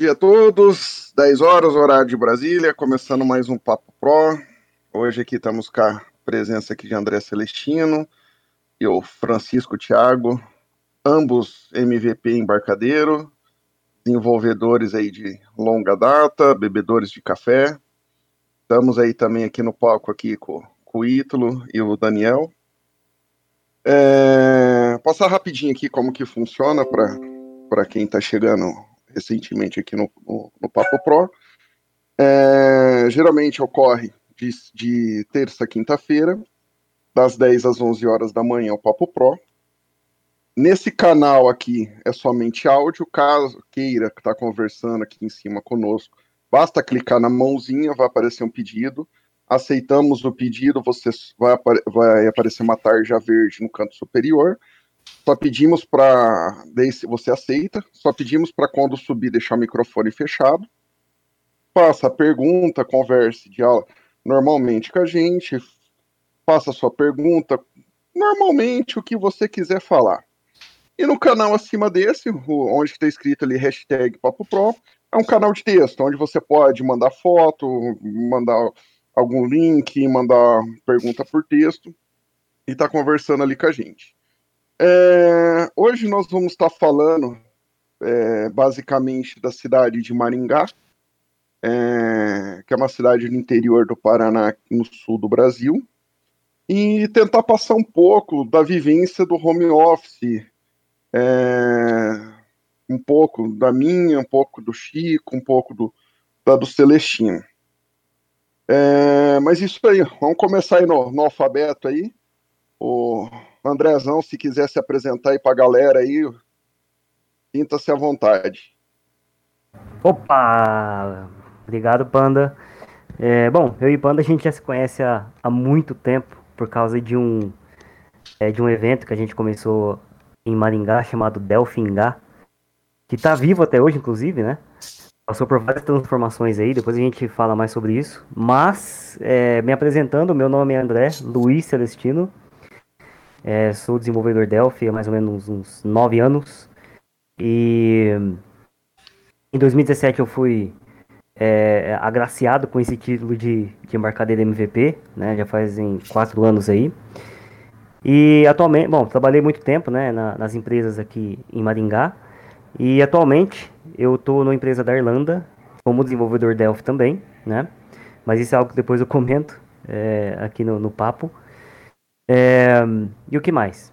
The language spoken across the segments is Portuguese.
dia a todos. 10 horas, horário de Brasília, começando mais um Papo Pro. Hoje aqui estamos com a presença aqui de André Celestino e o Francisco Thiago, ambos MVP embarcadeiro, desenvolvedores aí de longa data, bebedores de café. Estamos aí também aqui no palco aqui com, com o Ítalo e o Daniel. É, passar rapidinho aqui como que funciona para quem está chegando recentemente aqui no, no, no Papo Pro. É, geralmente ocorre de, de terça a quinta-feira, das 10 às 11 horas da manhã, o Papo Pro. Nesse canal aqui é somente áudio, caso queira estar tá conversando aqui em cima conosco, basta clicar na mãozinha, vai aparecer um pedido. Aceitamos o pedido, você vai, vai aparecer uma tarja verde no canto superior. Só pedimos para. Você aceita, só pedimos para quando subir deixar o microfone fechado. Faça pergunta, converse aula normalmente com a gente, faça sua pergunta, normalmente o que você quiser falar. E no canal acima desse, onde está escrito ali hashtag Papo Pro, é um canal de texto, onde você pode mandar foto, mandar algum link, mandar pergunta por texto e tá conversando ali com a gente. É, hoje nós vamos estar tá falando é, basicamente da cidade de Maringá, é, que é uma cidade no interior do Paraná, no sul do Brasil, e tentar passar um pouco da vivência do home office, é, um pouco da minha, um pouco do Chico, um pouco do, da do Celestino. É, mas isso aí, vamos começar aí no, no alfabeto aí. O Andrezão, se quiser se apresentar aí para a galera aí, sinta-se à vontade. Opa! Obrigado, Panda. É, bom, eu e Panda a gente já se conhece há, há muito tempo por causa de um é, de um evento que a gente começou em Maringá chamado Delfingá, que está vivo até hoje, inclusive, né? Passou por várias transformações aí, depois a gente fala mais sobre isso. Mas, é, me apresentando, meu nome é André Luiz Celestino, é, sou desenvolvedor Delphi há mais ou menos uns nove anos. E em 2017 eu fui é, agraciado com esse título de, de embarcadeira MVP, né? Já fazem quatro anos aí. E atualmente, bom, trabalhei muito tempo, né, na, nas empresas aqui em Maringá. E atualmente eu estou numa empresa da Irlanda como desenvolvedor Delphi também, né? Mas isso é algo que depois eu comento é, aqui no, no papo. É, e o que mais?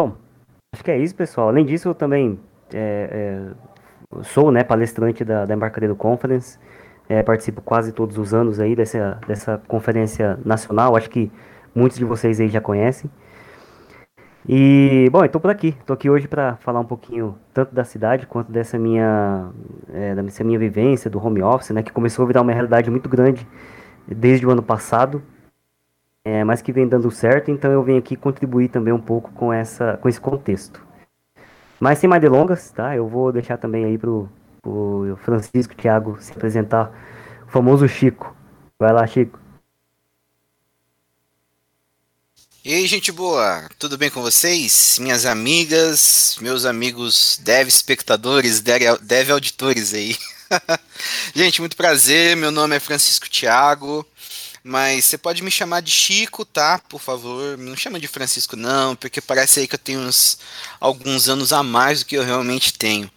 Bom, acho que é isso, pessoal. Além disso, eu também é, é, sou né, palestrante da, da Embarcadero Conference. É, participo quase todos os anos aí dessa, dessa conferência nacional. Acho que muitos de vocês aí já conhecem. E, bom, estou por aqui. Estou aqui hoje para falar um pouquinho tanto da cidade quanto dessa minha, é, dessa minha vivência do home office, né, que começou a virar uma realidade muito grande desde o ano passado é, mas que vem dando certo, então eu venho aqui contribuir também um pouco com, essa, com esse contexto. Mas sem mais delongas, tá? Eu vou deixar também aí pro, pro Francisco Thiago se apresentar, o famoso Chico. Vai lá, Chico. E aí, gente boa, tudo bem com vocês? Minhas amigas, meus amigos dev espectadores, dev, auditores aí. gente, muito prazer, meu nome é Francisco Thiago, mas você pode me chamar de Chico, tá? Por favor, não chama de Francisco não, porque parece aí que eu tenho uns alguns anos a mais do que eu realmente tenho.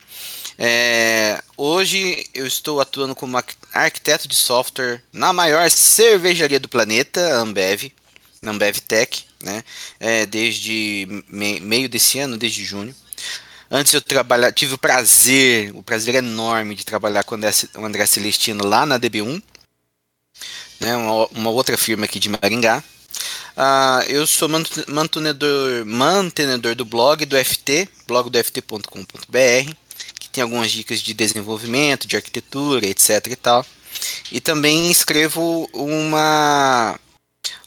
É, hoje eu estou atuando como arquiteto de software na maior cervejaria do planeta, Ambev, na Ambev Tech, né? É, desde me, meio desse ano, desde junho. Antes eu trabalhar, tive o prazer, o prazer enorme de trabalhar com o André Celestino lá na DB1, né, uma, uma outra firma aqui de Maringá. Uh, eu sou mantenedor, mantenedor do blog do FT, blog do ft.com.br, que tem algumas dicas de desenvolvimento, de arquitetura, etc e tal. E também escrevo uma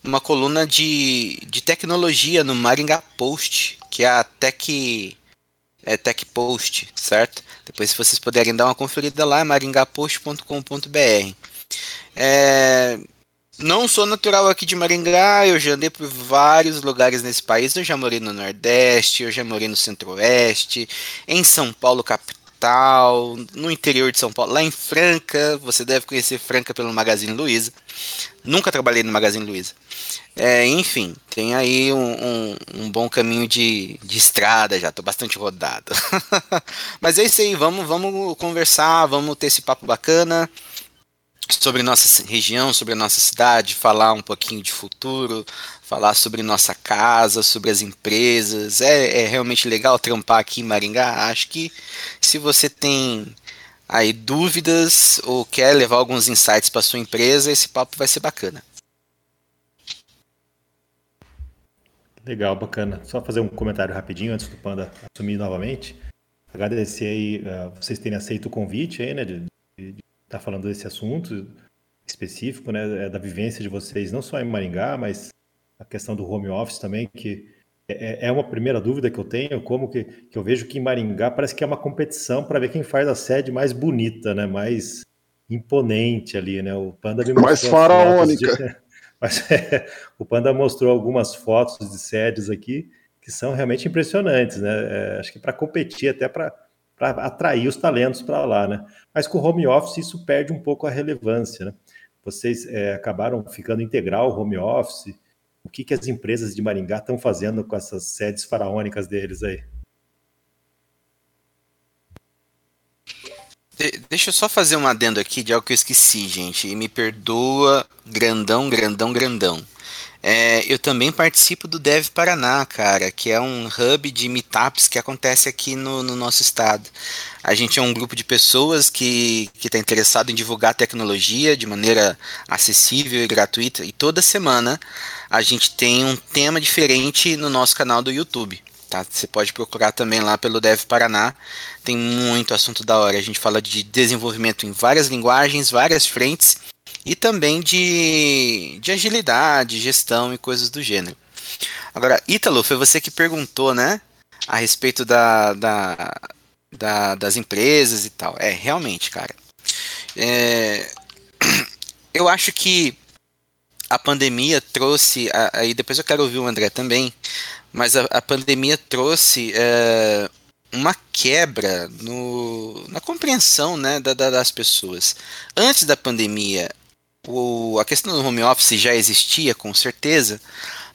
uma coluna de, de tecnologia no Maringá Post, que é a Tech é Tech Post, certo? Depois se vocês puderem dar uma conferida lá, é maringapost.com.br. É, não sou natural aqui de Maringá, eu já andei por vários lugares nesse país. Eu já morei no Nordeste, eu já morei no Centro-Oeste, em São Paulo, cap capital, no interior de São Paulo, lá em Franca, você deve conhecer Franca pelo Magazine Luiza. Nunca trabalhei no Magazine Luiza. É, enfim, tem aí um, um, um, bom caminho de, de estrada já, tô bastante rodado. Mas é isso aí, vamos, vamos conversar, vamos ter esse papo bacana sobre nossa região, sobre a nossa cidade, falar um pouquinho de futuro, falar sobre nossa casa, sobre as empresas. É, é realmente legal trampar aqui em Maringá. Acho que se você tem aí dúvidas ou quer levar alguns insights para sua empresa, esse papo vai ser bacana. Legal, bacana. Só fazer um comentário rapidinho antes do Panda assumir novamente. Agradecer aí uh, vocês terem aceito o convite aí, né, de, estar tá falando desse assunto específico, né, é da vivência de vocês, não só em Maringá, mas a questão do home office também, que é, é, é uma primeira dúvida que eu tenho, como que, que eu vejo que em Maringá parece que é uma competição para ver quem faz a sede mais bonita, né, mais imponente ali, né, o Panda me Mais faraônica. De, mas é, o Panda mostrou algumas fotos de sedes aqui que são realmente impressionantes, né? É, acho que para competir, até para atrair os talentos para lá, né? Mas com o home office isso perde um pouco a relevância, né? Vocês é, acabaram ficando integral home office. O que, que as empresas de Maringá estão fazendo com essas sedes faraônicas deles aí? De, deixa eu só fazer um adendo aqui de algo que eu esqueci, gente. E me perdoa, grandão, grandão, grandão. É, eu também participo do Dev Paraná, cara, que é um hub de meetups que acontece aqui no, no nosso estado. A gente é um grupo de pessoas que está interessado em divulgar tecnologia de maneira acessível e gratuita. E toda semana a gente tem um tema diferente no nosso canal do YouTube. Tá? Você pode procurar também lá pelo Dev Paraná. Tem muito assunto da hora. A gente fala de desenvolvimento em várias linguagens, várias frentes e também de, de agilidade, gestão e coisas do gênero. Agora, Ítalo, foi você que perguntou, né? A respeito da, da, da das empresas e tal. É, realmente, cara. É, eu acho que a pandemia trouxe. Aí depois eu quero ouvir o André também mas a, a pandemia trouxe é, uma quebra no, na compreensão né, da, da, das pessoas. Antes da pandemia, o, a questão do home office já existia, com certeza,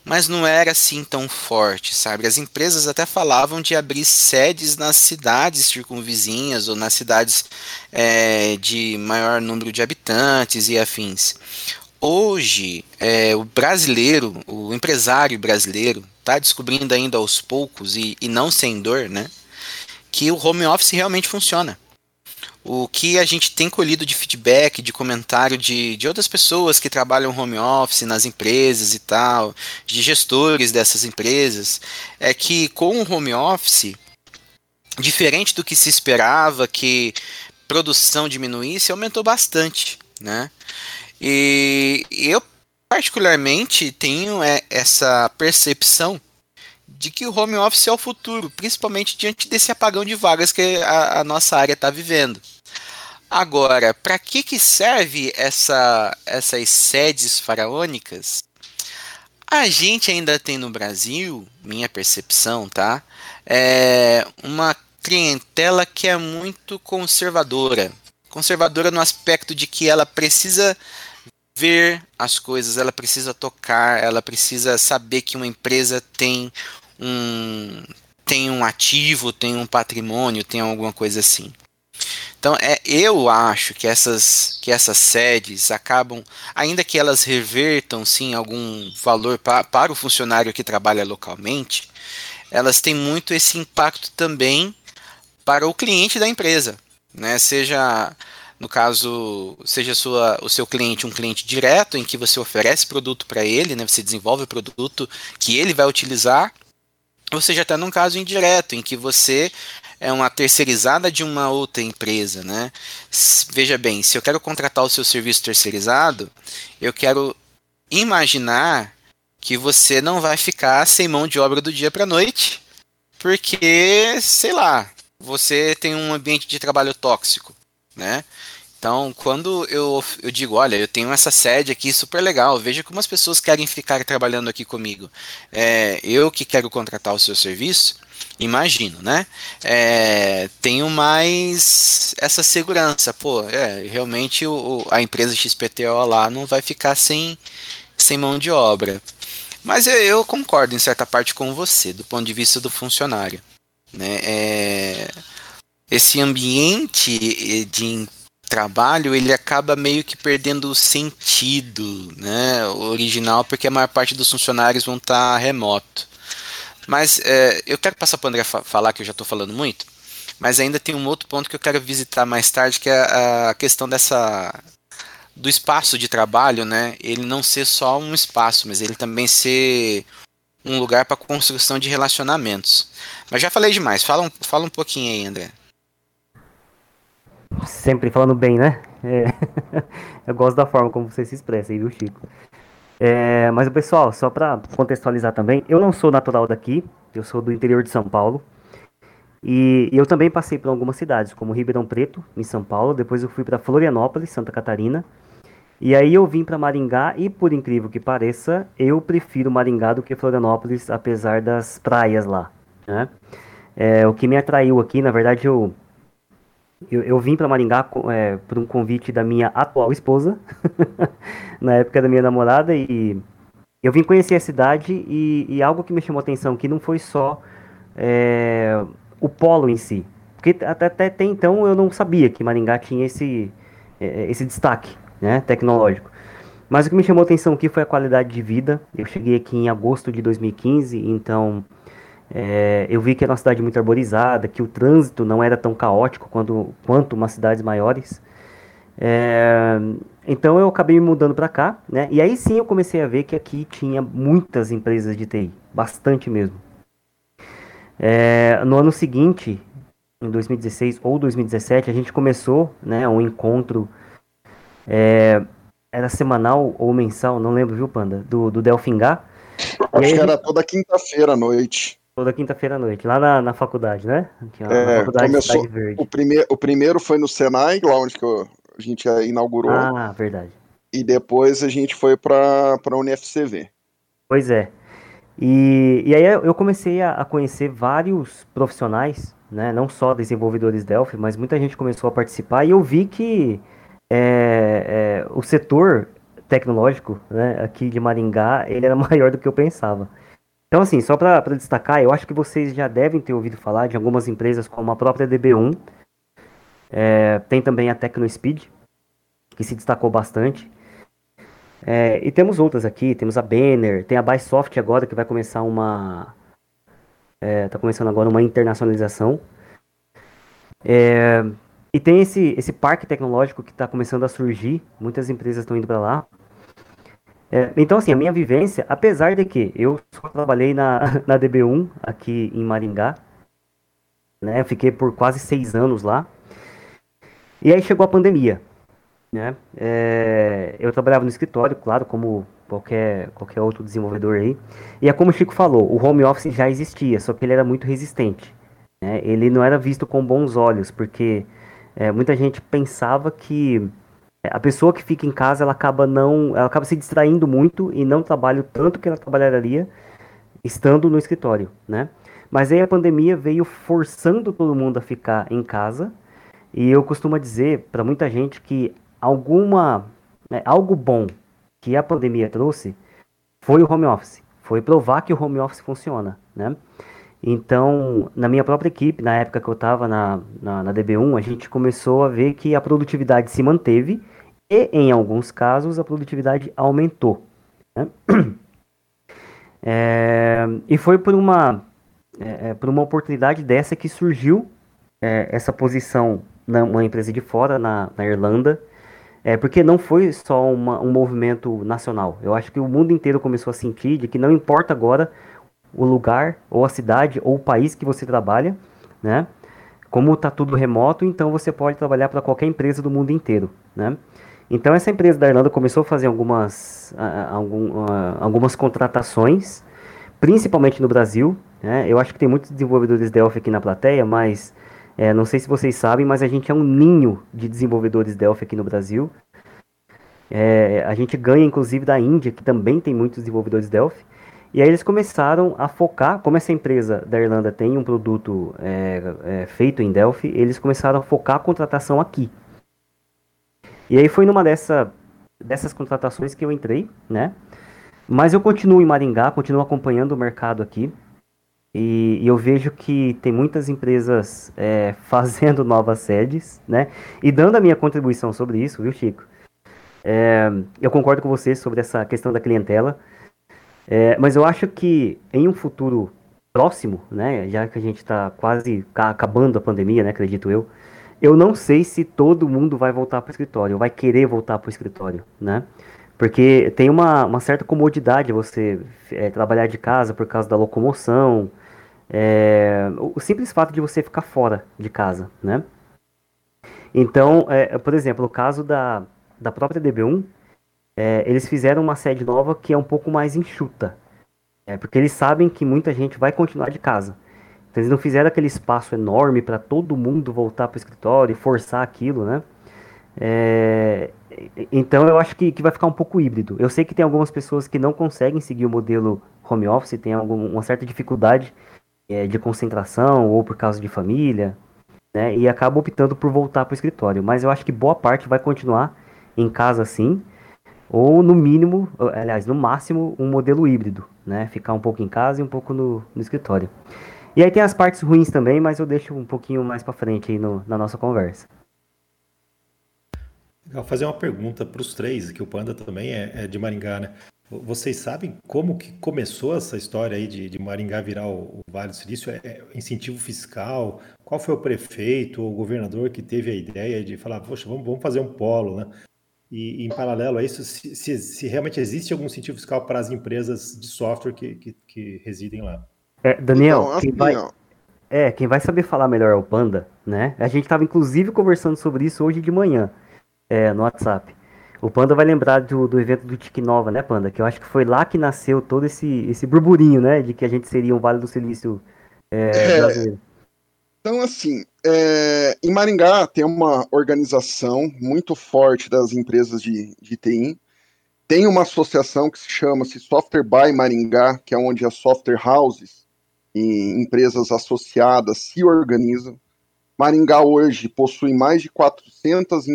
mas não era assim tão forte, sabe? As empresas até falavam de abrir sedes nas cidades circunvizinhas ou nas cidades é, de maior número de habitantes e afins. Hoje, é, o brasileiro, o empresário brasileiro, está descobrindo ainda aos poucos e, e não sem dor, né? Que o home office realmente funciona. O que a gente tem colhido de feedback, de comentário de, de outras pessoas que trabalham home office nas empresas e tal, de gestores dessas empresas, é que com o home office, diferente do que se esperava, que produção diminuísse, aumentou bastante, né? E eu particularmente tenho é, essa percepção de que o home office é o futuro, principalmente diante desse apagão de vagas que a, a nossa área está vivendo. Agora, para que, que serve essa, essas sedes faraônicas? A gente ainda tem no Brasil, minha percepção, tá? É uma clientela que é muito conservadora. Conservadora no aspecto de que ela precisa ver as coisas, ela precisa tocar, ela precisa saber que uma empresa tem um tem um ativo, tem um patrimônio, tem alguma coisa assim. Então, é, eu acho que essas, que essas sedes acabam, ainda que elas revertam sim algum valor pra, para o funcionário que trabalha localmente, elas têm muito esse impacto também para o cliente da empresa, né? Seja no caso, seja sua, o seu cliente um cliente direto, em que você oferece produto para ele, né, você desenvolve o produto que ele vai utilizar, ou seja até num caso indireto, em que você é uma terceirizada de uma outra empresa. Né? Veja bem, se eu quero contratar o seu serviço terceirizado, eu quero imaginar que você não vai ficar sem mão de obra do dia para noite, porque, sei lá, você tem um ambiente de trabalho tóxico né? Então, quando eu, eu digo, olha, eu tenho essa sede aqui super legal, veja como as pessoas querem ficar trabalhando aqui comigo. É, eu que quero contratar o seu serviço, imagino, né? É, tenho mais essa segurança, pô, é, realmente o, a empresa XPTO lá não vai ficar sem, sem mão de obra. Mas eu, eu concordo em certa parte com você, do ponto de vista do funcionário. Né? É, esse ambiente de trabalho ele acaba meio que perdendo o sentido né, original, porque a maior parte dos funcionários vão estar tá remoto. Mas é, eu quero passar para o André fa falar, que eu já estou falando muito, mas ainda tem um outro ponto que eu quero visitar mais tarde, que é a questão dessa do espaço de trabalho, né? Ele não ser só um espaço, mas ele também ser um lugar para construção de relacionamentos. Mas já falei demais, fala um, fala um pouquinho aí, André. Sempre falando bem, né? É, eu gosto da forma como você se expressa aí, viu, Chico? É, mas, pessoal, só para contextualizar também, eu não sou natural daqui, eu sou do interior de São Paulo. E, eu também passei por algumas cidades, como Ribeirão Preto, em São Paulo. Depois eu fui para Florianópolis, Santa Catarina. E aí eu vim para Maringá e, por incrível que pareça, eu prefiro Maringá do que Florianópolis, apesar das praias lá. Né? É, o que me atraiu aqui, na verdade, eu eu, eu vim para Maringá é, por um convite da minha atual esposa, na época da minha namorada, e eu vim conhecer a cidade e, e algo que me chamou atenção que não foi só é, o polo em si, porque até, até, então eu não sabia que Maringá tinha esse, é, esse destaque né, tecnológico. Mas o que me chamou atenção aqui foi a qualidade de vida. Eu cheguei aqui em agosto de 2015, então é, eu vi que era uma cidade muito arborizada, que o trânsito não era tão caótico quanto, quanto umas cidades maiores. É, então eu acabei me mudando para cá, né? E aí sim eu comecei a ver que aqui tinha muitas empresas de TI, bastante mesmo. É, no ano seguinte, em 2016 ou 2017, a gente começou, né, um encontro, é, era semanal ou mensal, não lembro, viu, Panda, do, do Delfingá. Acho que era toda quinta-feira à noite. Toda quinta-feira à noite, lá na, na faculdade, né? Ó, é, faculdade começou, o, primeir, o primeiro foi no Senai, lá onde eu, a gente inaugurou. Ah, verdade. E depois a gente foi para a UniFCV. Pois é. E, e aí eu comecei a, a, conhecer vários profissionais, né? Não só desenvolvedores Delphi, mas muita gente começou a participar e eu vi que é, é, o setor tecnológico né, aqui de Maringá ele era maior do que eu pensava. Então, assim, só para destacar, eu acho que vocês já devem ter ouvido falar de algumas empresas como a própria DB1. É, tem também a TecnoSpeed, que se destacou bastante. É, e temos outras aqui, temos a Banner, tem a Bysoft agora, que vai começar uma... Está é, começando agora uma internacionalização. É, e tem esse, esse parque tecnológico que está começando a surgir, muitas empresas estão indo para lá. É, então, assim, a minha vivência, apesar de que eu só trabalhei na, na DB1 aqui em Maringá, né? Fiquei por quase seis anos lá. E aí chegou a pandemia, né? É, eu trabalhava no escritório, claro, como qualquer, qualquer outro desenvolvedor aí. E é como o Chico falou, o home office já existia, só que ele era muito resistente. Né? Ele não era visto com bons olhos, porque é, muita gente pensava que a pessoa que fica em casa, ela acaba não, ela acaba se distraindo muito e não trabalha o tanto que ela trabalharia estando no escritório, né? Mas aí a pandemia veio forçando todo mundo a ficar em casa, e eu costumo dizer para muita gente que alguma né, algo bom que a pandemia trouxe foi o home office, foi provar que o home office funciona, né? Então, na minha própria equipe, na época que eu estava na, na, na, DB1, a gente começou a ver que a produtividade se manteve e, em alguns casos, a produtividade aumentou. Né? É, e foi por uma, é, é, por uma oportunidade dessa que surgiu é, essa posição numa empresa de fora, na, na Irlanda, é, porque não foi só uma, um movimento nacional. Eu acho que o mundo inteiro começou a sentir de que não importa agora o lugar, ou a cidade, ou o país que você trabalha, né? Como está tudo remoto, então você pode trabalhar para qualquer empresa do mundo inteiro, né? Então essa empresa da Irlanda começou a fazer algumas, algum, algumas contratações, principalmente no Brasil. Né? Eu acho que tem muitos desenvolvedores Delphi aqui na plateia, mas é, não sei se vocês sabem, mas a gente é um ninho de desenvolvedores Delphi aqui no Brasil. É, a gente ganha inclusive da Índia, que também tem muitos desenvolvedores Delphi. E aí eles começaram a focar, como essa empresa da Irlanda tem um produto é, é, feito em Delphi, eles começaram a focar a contratação aqui. E aí foi numa dessa, dessas contratações que eu entrei, né? Mas eu continuo em Maringá, continuo acompanhando o mercado aqui. E, e eu vejo que tem muitas empresas é, fazendo novas sedes, né? E dando a minha contribuição sobre isso, viu, Chico? É, eu concordo com você sobre essa questão da clientela. É, mas eu acho que em um futuro próximo, né, já que a gente está quase acabando a pandemia, né, acredito eu, eu não sei se todo mundo vai voltar para o escritório, vai querer voltar para o escritório, né? Porque tem uma, uma certa comodidade você é, trabalhar de casa por causa da locomoção, é, o simples fato de você ficar fora de casa, né? Então, é, por exemplo, o caso da, da própria DB1, é, eles fizeram uma sede nova que é um pouco mais enxuta. É, porque eles sabem que muita gente vai continuar de casa. Então eles não fizeram aquele espaço enorme para todo mundo voltar para o escritório e forçar aquilo, né? É, então eu acho que, que vai ficar um pouco híbrido. Eu sei que tem algumas pessoas que não conseguem seguir o modelo home office, tem algum, uma certa dificuldade é, de concentração ou por causa de família, né? E acabam optando por voltar para o escritório. Mas eu acho que boa parte vai continuar em casa sim ou no mínimo, aliás, no máximo, um modelo híbrido, né? Ficar um pouco em casa e um pouco no, no escritório. E aí tem as partes ruins também, mas eu deixo um pouquinho mais para frente aí no, na nossa conversa. Legal, fazer uma pergunta para os três, que o Panda também é, é, de Maringá, né? Vocês sabem como que começou essa história aí de, de Maringá virar o, o, Vale do Silício? É, é, incentivo fiscal? Qual foi o prefeito ou governador que teve a ideia de falar, poxa, vamos, vamos fazer um polo, né? E, em paralelo a isso, se, se, se, realmente existe algum incentivo fiscal para as empresas de software que, que, que residem lá. É, Daniel, então, assim, quem vai, é, quem vai saber falar melhor é o Panda, né? A gente estava inclusive conversando sobre isso hoje de manhã é, no WhatsApp. O Panda vai lembrar do, do evento do Tic Nova, né, Panda? Que eu acho que foi lá que nasceu todo esse, esse burburinho, né? De que a gente seria um Vale do Silício é, é, brasileiro. Então, assim, é, em Maringá tem uma organização muito forte das empresas de, de TI. Tem uma associação que se chama-se Software by Maringá, que é onde as software houses e empresas associadas se organizam. Maringá hoje possui mais de 400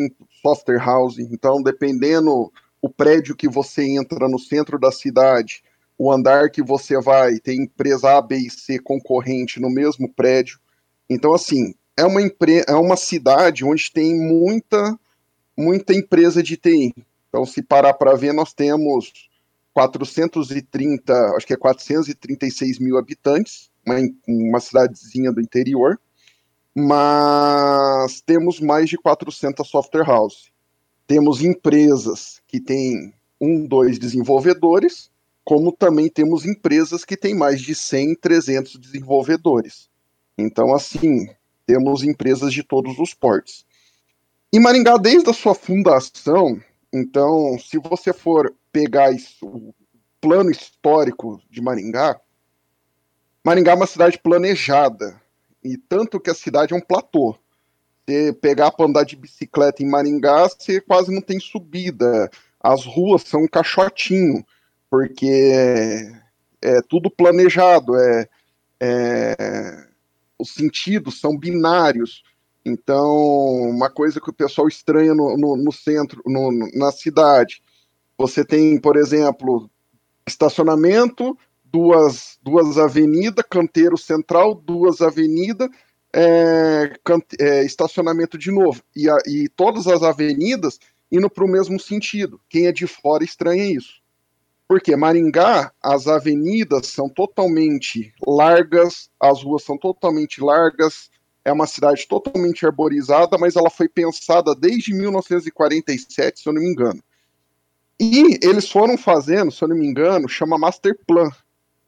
software houses, então dependendo o prédio que você entra no centro da cidade, o andar que você vai, tem empresa A, B e C concorrente no mesmo prédio. Então, assim, é uma, é uma cidade onde tem muita, muita empresa de TI. Então, se parar para ver, nós temos 430, acho que é 436 mil habitantes, uma, uma cidadezinha do interior, mas temos mais de 400 software houses. Temos empresas que têm um, dois desenvolvedores, como também temos empresas que têm mais de 100, 300 desenvolvedores. Então, assim, temos empresas de todos os portes. E Maringá, desde a sua fundação, então, se você for pegar isso, o plano histórico de Maringá, Maringá é uma cidade planejada, e tanto que a cidade é um platô. Você pegar para andar de bicicleta em Maringá, você quase não tem subida. As ruas são um caixotinho, porque é, é tudo planejado, é, é os sentidos são binários. Então, uma coisa que o pessoal estranha no, no, no centro, no, na cidade, você tem, por exemplo, estacionamento, duas, duas avenidas, canteiro central, duas avenidas, é, é, estacionamento de novo. E, a, e todas as avenidas indo para o mesmo sentido. Quem é de fora estranha isso. Porque Maringá, as avenidas são totalmente largas, as ruas são totalmente largas, é uma cidade totalmente arborizada, mas ela foi pensada desde 1947, se eu não me engano. E eles foram fazendo, se eu não me engano, chama Master Plan,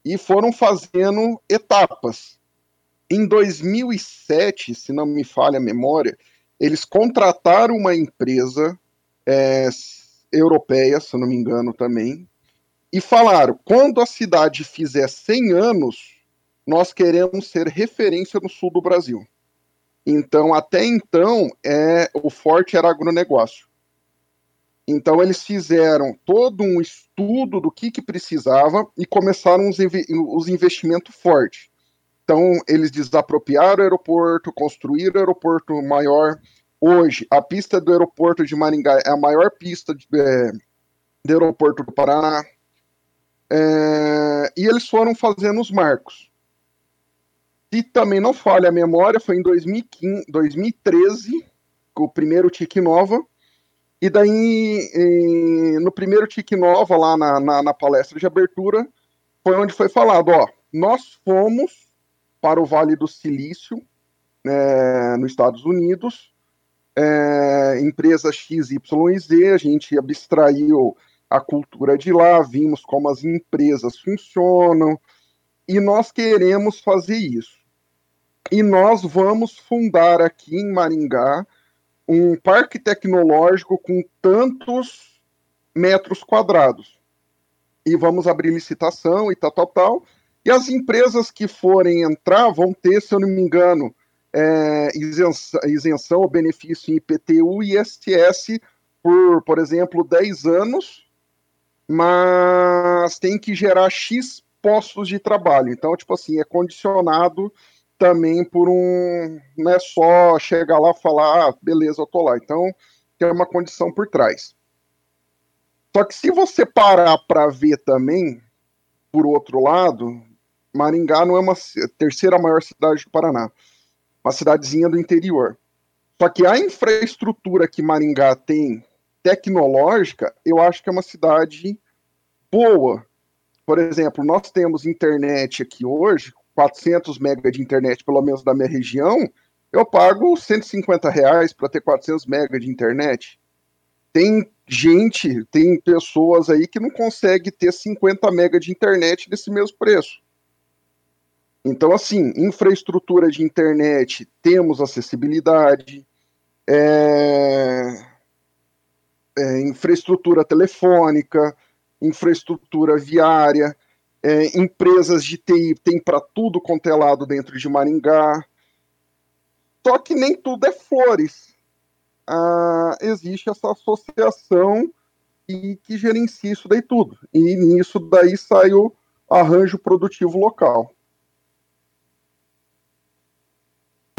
e foram fazendo etapas. Em 2007, se não me falha a memória, eles contrataram uma empresa é, europeia, se não me engano também, e falaram: quando a cidade fizer 100 anos, nós queremos ser referência no sul do Brasil. Então, até então, é, o forte era agronegócio. Então eles fizeram todo um estudo do que, que precisava e começaram os, os investimentos fortes. Então eles desapropriaram o aeroporto, construíram o aeroporto maior. Hoje, a pista do aeroporto de Maringá é a maior pista de, é, do aeroporto do Paraná. É, e eles foram fazendo os marcos. Se também não falha a memória, foi em 2015, 2013, com o primeiro Tique Nova, e daí, em, no primeiro Tique Nova, lá na, na, na, palestra de abertura, foi onde foi falado, ó, nós fomos para o Vale do Silício, é, nos Estados Unidos, é, empresa XYZ, a gente abstraiu a cultura de lá, vimos como as empresas funcionam, e nós queremos fazer isso. E nós vamos fundar aqui em Maringá um parque tecnológico com tantos metros quadrados. E vamos abrir licitação e tal, tal, tal. E as empresas que forem entrar vão ter, se eu não me engano, é, isenção, isenção ou benefício em IPTU e ISS por, por exemplo, 10 anos, mas tem que gerar X postos de trabalho. Então, tipo assim, é condicionado também por um. Não é só chegar lá e falar, ah, beleza, eu tô lá. Então, tem uma condição por trás. Só que se você parar para ver também, por outro lado, Maringá não é uma terceira maior cidade do Paraná, uma cidadezinha do interior. Só que a infraestrutura que Maringá tem tecnológica, eu acho que é uma cidade boa. Por exemplo, nós temos internet aqui hoje 400 mega de internet, pelo menos da minha região, eu pago 150 reais para ter 400 mega de internet. Tem gente, tem pessoas aí que não consegue ter 50 mega de internet desse mesmo preço. Então, assim, infraestrutura de internet, temos acessibilidade, é... É, infraestrutura telefônica, infraestrutura viária, é, empresas de TI tem para tudo quanto é lado dentro de Maringá. Só que nem tudo é flores. Ah, existe essa associação e que gerencia isso daí tudo. E nisso daí sai o arranjo produtivo local.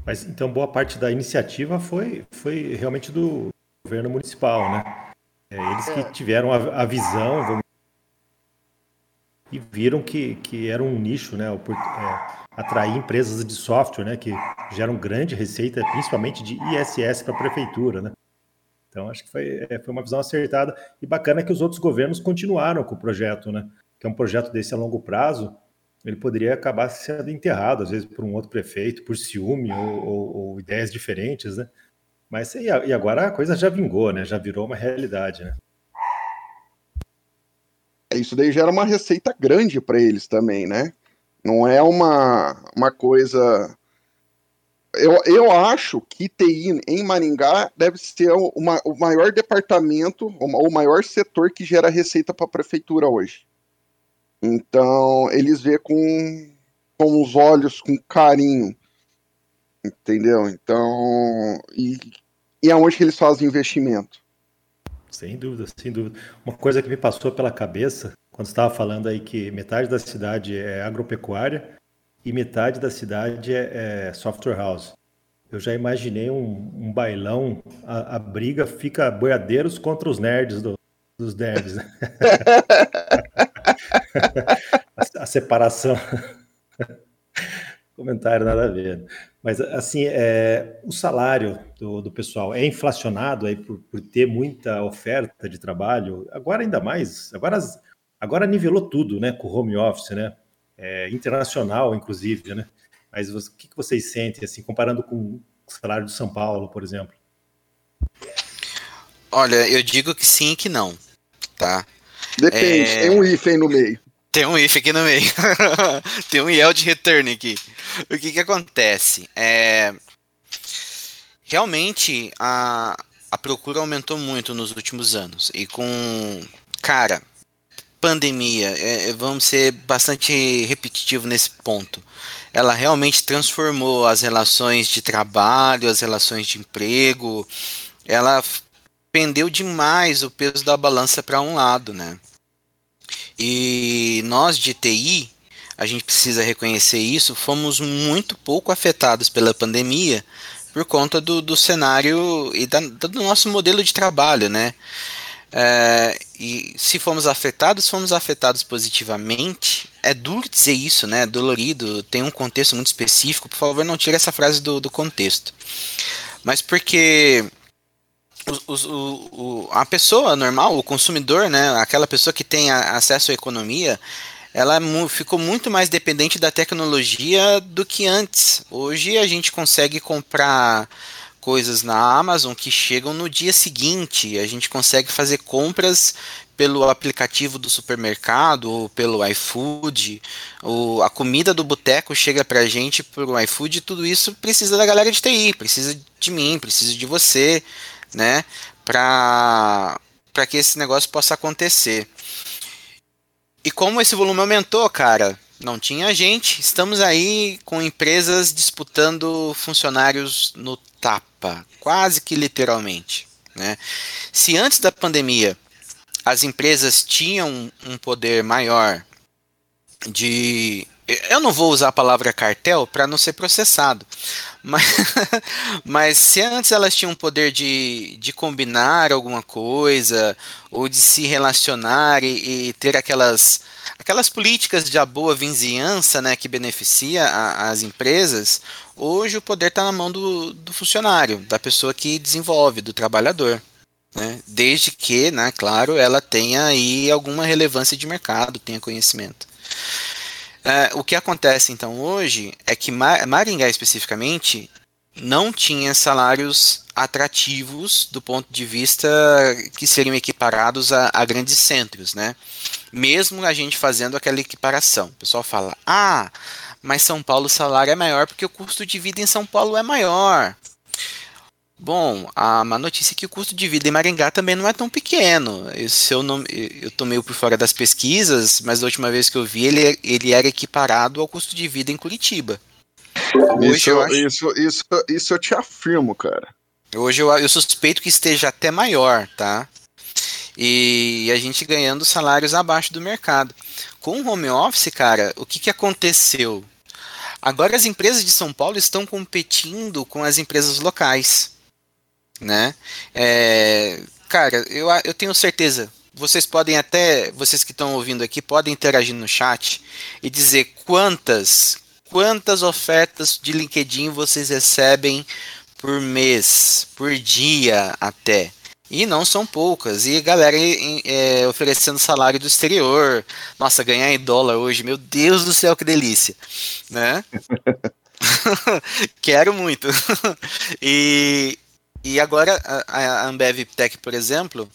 Mas então boa parte da iniciativa foi, foi realmente do governo municipal, né? É, eles que é. tiveram a, a visão, vamos e viram que, que era um nicho, né? É, atrair empresas de software, né? Que geram grande receita, principalmente de ISS para a prefeitura, né? Então acho que foi, é, foi uma visão acertada e bacana que os outros governos continuaram com o projeto, né? Que é um projeto desse a longo prazo, ele poderia acabar sendo enterrado, às vezes por um outro prefeito, por ciúme ou, ou, ou ideias diferentes, né? Mas e agora a coisa já vingou, né? Já virou uma realidade, né? Isso daí gera uma receita grande para eles também, né? Não é uma, uma coisa. Eu, eu acho que TI em Maringá deve ser uma, o maior departamento, o maior setor que gera receita para a prefeitura hoje. Então, eles vê com, com os olhos, com carinho. Entendeu? Então, e, e aonde que eles fazem investimento? Sem dúvida, sem dúvida. Uma coisa que me passou pela cabeça quando estava falando aí que metade da cidade é agropecuária e metade da cidade é, é software house. Eu já imaginei um, um bailão, a, a, briga fica boiadeiros contra os nerds do, dos nerds. Né? a, a separação. Comentário nada a ver. Mas, assim, é, o salário do, do, pessoal é inflacionado aí por, por, ter muita oferta de trabalho. Agora, ainda mais, agora, agora nivelou tudo, né, com o home office, né? É, internacional, inclusive, né? Mas o que, que vocês sentem, assim, comparando com o salário de São Paulo, por exemplo? Olha, eu digo que sim e que não, tá? Depende, é... tem um aí no meio. Tem um if aqui no meio. Tem um yield return aqui. O que que acontece? É... Realmente, a, a procura aumentou muito nos últimos anos. E com, cara, pandemia, é, é vamos ser bastante repetitivo nesse ponto. Ela realmente transformou as relações de trabalho, as relações de emprego. Ela pendeu demais o peso da balança para um lado, né? E nós de TI, a gente precisa reconhecer isso, fomos muito pouco afetados pela pandemia por conta do, do cenário e da, do nosso modelo de trabalho, né? É, e se fomos afetados, fomos afetados positivamente. É duro dizer isso, né? É dolorido, tem um contexto muito específico. Por favor, não tire essa frase do, do contexto. Mas porque o, o, a pessoa normal, o consumidor, né? Aquela pessoa que tem a, acesso à economia, ela mu ficou muito mais dependente da tecnologia do que antes. Hoje a gente consegue comprar coisas na Amazon que chegam no dia seguinte. A gente consegue fazer compras pelo aplicativo do supermercado ou pelo iFood. O, a comida do boteco chega pra gente por iFood. Tudo isso precisa da galera de TI, precisa de mim, precisa de você, né? Para que esse negócio possa acontecer. E como esse volume aumentou, cara, não tinha gente. Estamos aí com empresas disputando funcionários no tapa, quase que literalmente. Né? Se antes da pandemia as empresas tinham um poder maior de. Eu não vou usar a palavra cartel para não ser processado, mas, mas se antes elas tinham o poder de, de combinar alguma coisa, ou de se relacionar e, e ter aquelas aquelas políticas de boa vizinhança né, que beneficia a, as empresas, hoje o poder está na mão do, do funcionário, da pessoa que desenvolve, do trabalhador. Né? Desde que, né, claro, ela tenha aí alguma relevância de mercado, tenha conhecimento. É, o que acontece então hoje é que Maringá especificamente não tinha salários atrativos do ponto de vista que seriam equiparados a, a, grandes centros, né? Mesmo a gente fazendo aquela equiparação. O pessoal fala, ah, mas São Paulo o salário é maior porque o custo de vida em São Paulo é maior. Bom, a má notícia é que o custo de vida em Maringá também não é tão pequeno. Se eu não, eu tô meio por fora das pesquisas, mas da última vez que eu vi ele, ele era equiparado ao custo de vida em Curitiba. isso, acho... isso, isso, isso eu te afirmo, cara. Hoje eu, eu suspeito que esteja até maior, tá? E a gente ganhando salários abaixo do mercado. Com o home office, cara, o que, que aconteceu? Agora as empresas de São Paulo estão competindo com as empresas locais, né? É, cara, eu, eu tenho certeza. Vocês podem até, vocês que estão ouvindo aqui, podem interagir no chat e dizer quantas, quantas ofertas de LinkedIn vocês recebem por mês, por dia até. E não são poucas. E galera é, oferecendo salário do exterior. Nossa, ganhar em dólar hoje, meu Deus do céu, que delícia. Né? Quero muito. e, e agora a, a Ambev Tech, por exemplo,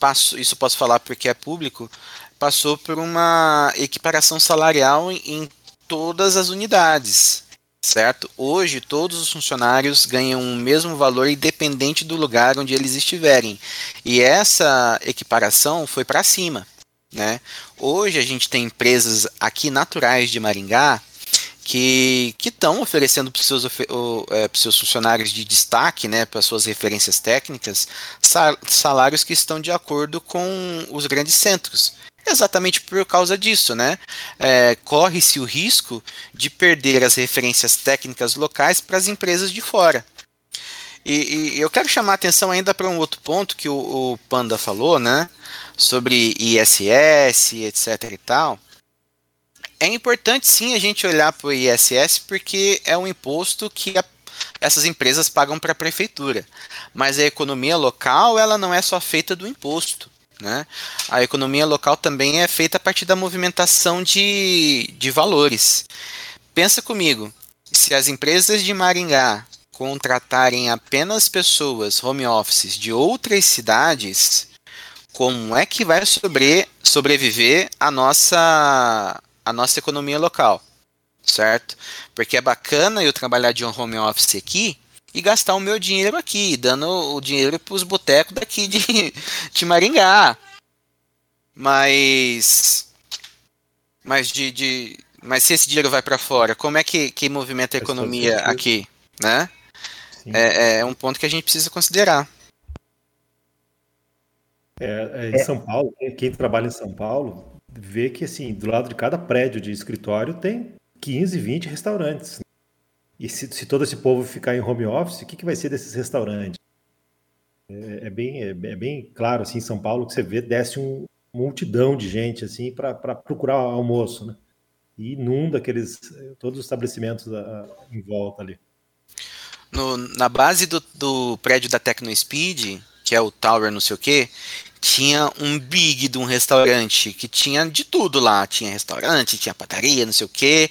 passo, isso posso falar porque é público, passou por uma equiparação salarial em, em todas as unidades certo? Hoje todos os funcionários ganham o mesmo valor independente do lugar onde eles estiverem. E essa equiparação foi para cima, né? Hoje a gente tem empresas aqui naturais de Maringá que estão oferecendo para os seus, é, seus, funcionários de destaque, né, para suas referências técnicas, salários que estão de acordo com os grandes centros exatamente por causa disso, né? É, Corre-se o risco de perder as referências técnicas locais para as empresas de fora. E, e, eu quero chamar a atenção ainda para um outro ponto que o, o, Panda falou, né? Sobre ISS, etc e tal. É importante sim a gente olhar para o ISS porque é um imposto que a, essas empresas pagam para a prefeitura. Mas a economia local ela não é só feita do imposto. Né? A economia local também é feita a partir da movimentação de, de valores. Pensa comigo, se as empresas de Maringá contratarem apenas pessoas home offices de outras cidades, como é que vai sobre, sobreviver a nossa, a nossa economia local? Certo? Porque é bacana eu trabalhar de um home office aqui, e gastar o meu dinheiro aqui, dando o dinheiro para os botecos daqui de, de Maringá. Mas. Mas de, de. Mas se esse dinheiro vai para fora, como é que, que movimenta a economia aqui? Né? É, é, um ponto que a gente precisa considerar. É, é, em. São Paulo, quem trabalha em São Paulo vê que assim, do lado de cada prédio de escritório tem 15, 20 restaurantes. E se, se todo esse povo ficar em home office, o que, que vai ser desses restaurantes? É, é bem, é, é, bem claro assim, em São Paulo que você vê desce um multidão de gente assim para procurar almoço, né? E inunda aqueles todos os estabelecimentos em volta ali. No, na base do, do prédio da Tecnospeed, que é o Tower não sei o que, tinha um big de um restaurante que tinha de tudo lá. Tinha restaurante, tinha padaria, não sei o que.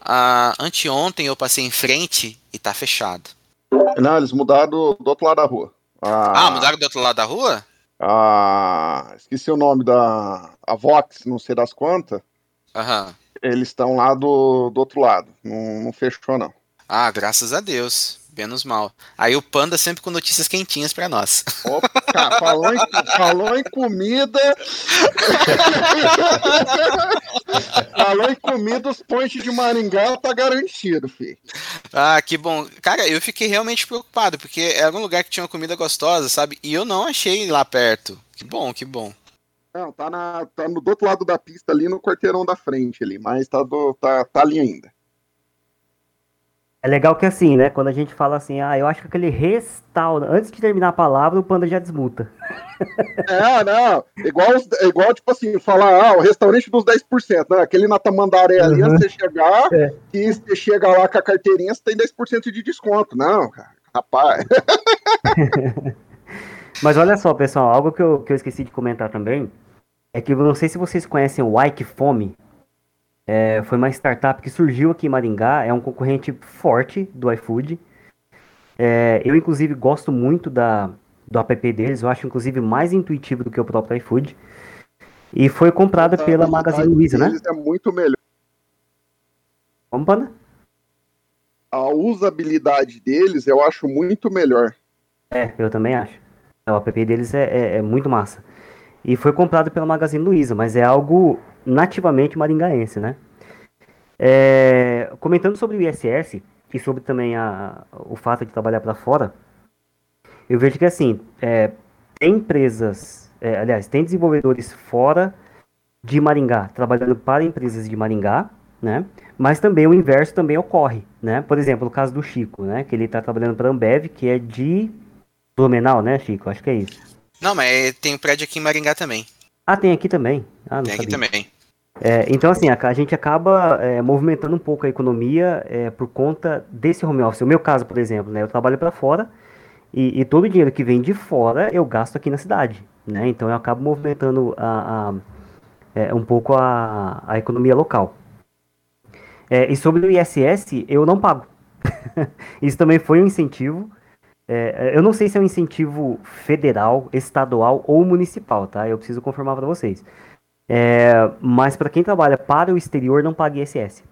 Ah, anteontem eu passei em frente e tá fechado. Não, eles mudaram do, do outro lado da rua. Ah, ah, mudaram do outro lado da rua? Ah, esqueci o nome da a Vox, não sei das quantas. Aham. Eles estão lá do, do outro lado. Não, não fechou, não. Ah, graças a Deus. Menos mal. Aí o Panda sempre com notícias quentinhas para nós. Opa, falou, em, falou em comida. falou em comida, os pontes de Maringá tá garantido, filho. Ah, que bom. Cara, eu fiquei realmente preocupado, porque era um lugar que tinha uma comida gostosa, sabe? E eu não achei lá perto. Que bom, que bom. Não, tá, na, tá no do outro lado da pista ali, no quarteirão da frente ali, mas tá, do, tá, tá ali ainda. É legal que assim, né? Quando a gente fala assim, ah, eu acho que aquele restaurante. Antes de terminar a palavra, o panda já desmuta. É, não. Igual, igual tipo assim, falar, ah, o restaurante dos 10%, né? Aquele na Tamandaré ali, uhum. você chegar, é. e você chega lá com a carteirinha, você tem 10% de desconto. Não, cara, rapaz. Mas olha só, pessoal, algo que eu, que eu esqueci de comentar também é que eu não sei se vocês conhecem o Ike Fome. É, foi uma startup que surgiu aqui em Maringá, é um concorrente forte do iFood. É, eu, inclusive, gosto muito da, do app deles, eu acho, inclusive, mais intuitivo do que o próprio iFood. E foi comprada pela Magazine Luiza, né? É muito melhor. Como, Panda? A usabilidade deles eu acho muito melhor. É, eu também acho. O app deles é, é, é muito massa. E foi comprado pela Magazine Luiza, mas é algo nativamente maringaense, né? É, comentando sobre o ISS e sobre também a, o fato de trabalhar para fora, eu vejo que assim, é, tem empresas, é, aliás, tem desenvolvedores fora de Maringá, trabalhando para empresas de Maringá, né? Mas também o inverso também ocorre, né? Por exemplo, o caso do Chico, né? Que ele está trabalhando para a Ambev, que é de Blumenau, né, Chico? Acho que é isso. Não, mas tem um prédio aqui em Maringá também. Ah, tem aqui também. Ah, tem aqui também. É, então, assim, a, a gente acaba é, movimentando um pouco a economia é, por conta desse home office. O meu caso, por exemplo, né, eu trabalho para fora e, e, todo o dinheiro que vem de fora eu gasto aqui na cidade. Né? Então, eu acabo movimentando a, a é, um pouco a, a economia local. É, e sobre o ISS, eu não pago. Isso também foi um incentivo. É, eu não sei se é um incentivo federal, estadual ou municipal, tá? Eu preciso confirmar para vocês. É, mas para quem trabalha para o exterior, não paga ISS.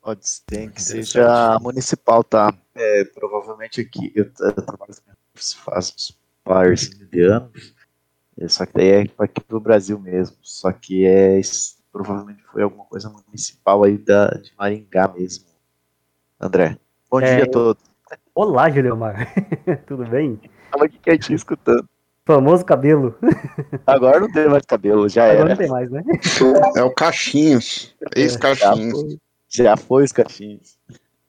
Pode ser que seja municipal, tá? É, provavelmente aqui, eu, eu trabalho faz uns pares de anos, é, só que daí é aqui do Brasil mesmo, só que é provavelmente foi alguma coisa municipal aí da, de Maringá mesmo. André, bom é, dia a todos. Olá, Juliomar, tudo bem? Estava aqui quietinho escutando. Famoso cabelo. Agora não tem mais cabelo, já Agora era. não tem mais, né? É o Cachinhos. Ex-Cachinhos. Já, já, foi os Cachinhos.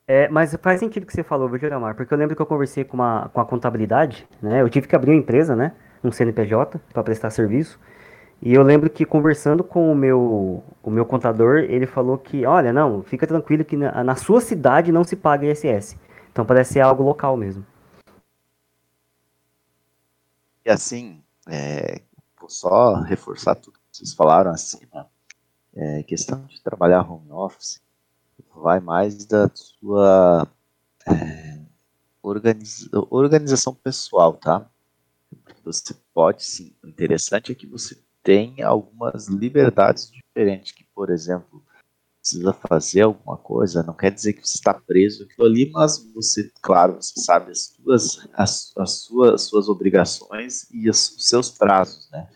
É, mas faz sentido o que você falou, viu, Geramar? Porque eu lembro que eu conversei com, uma, com a contabilidade, né? Eu tive que abrir uma empresa, né? Um CNPJ, para prestar serviço. E eu lembro que conversando com o meu, o meu contador, ele falou que, olha, não, fica tranquilo que na, na sua cidade não se paga ISS. Então parece ser algo local mesmo. E assim, é, vou só reforçar tudo que vocês falaram acima. É, questão de trabalhar home office vai mais da sua é, organiza, organização pessoal, tá? Você pode sim. O interessante é que você tem algumas liberdades diferentes, que, por exemplo, precisa fazer alguma coisa, não quer dizer que você está preso aquilo ali, mas você, claro, você sabe as suas, as, as suas, as suas obrigações e os seus prazos, né?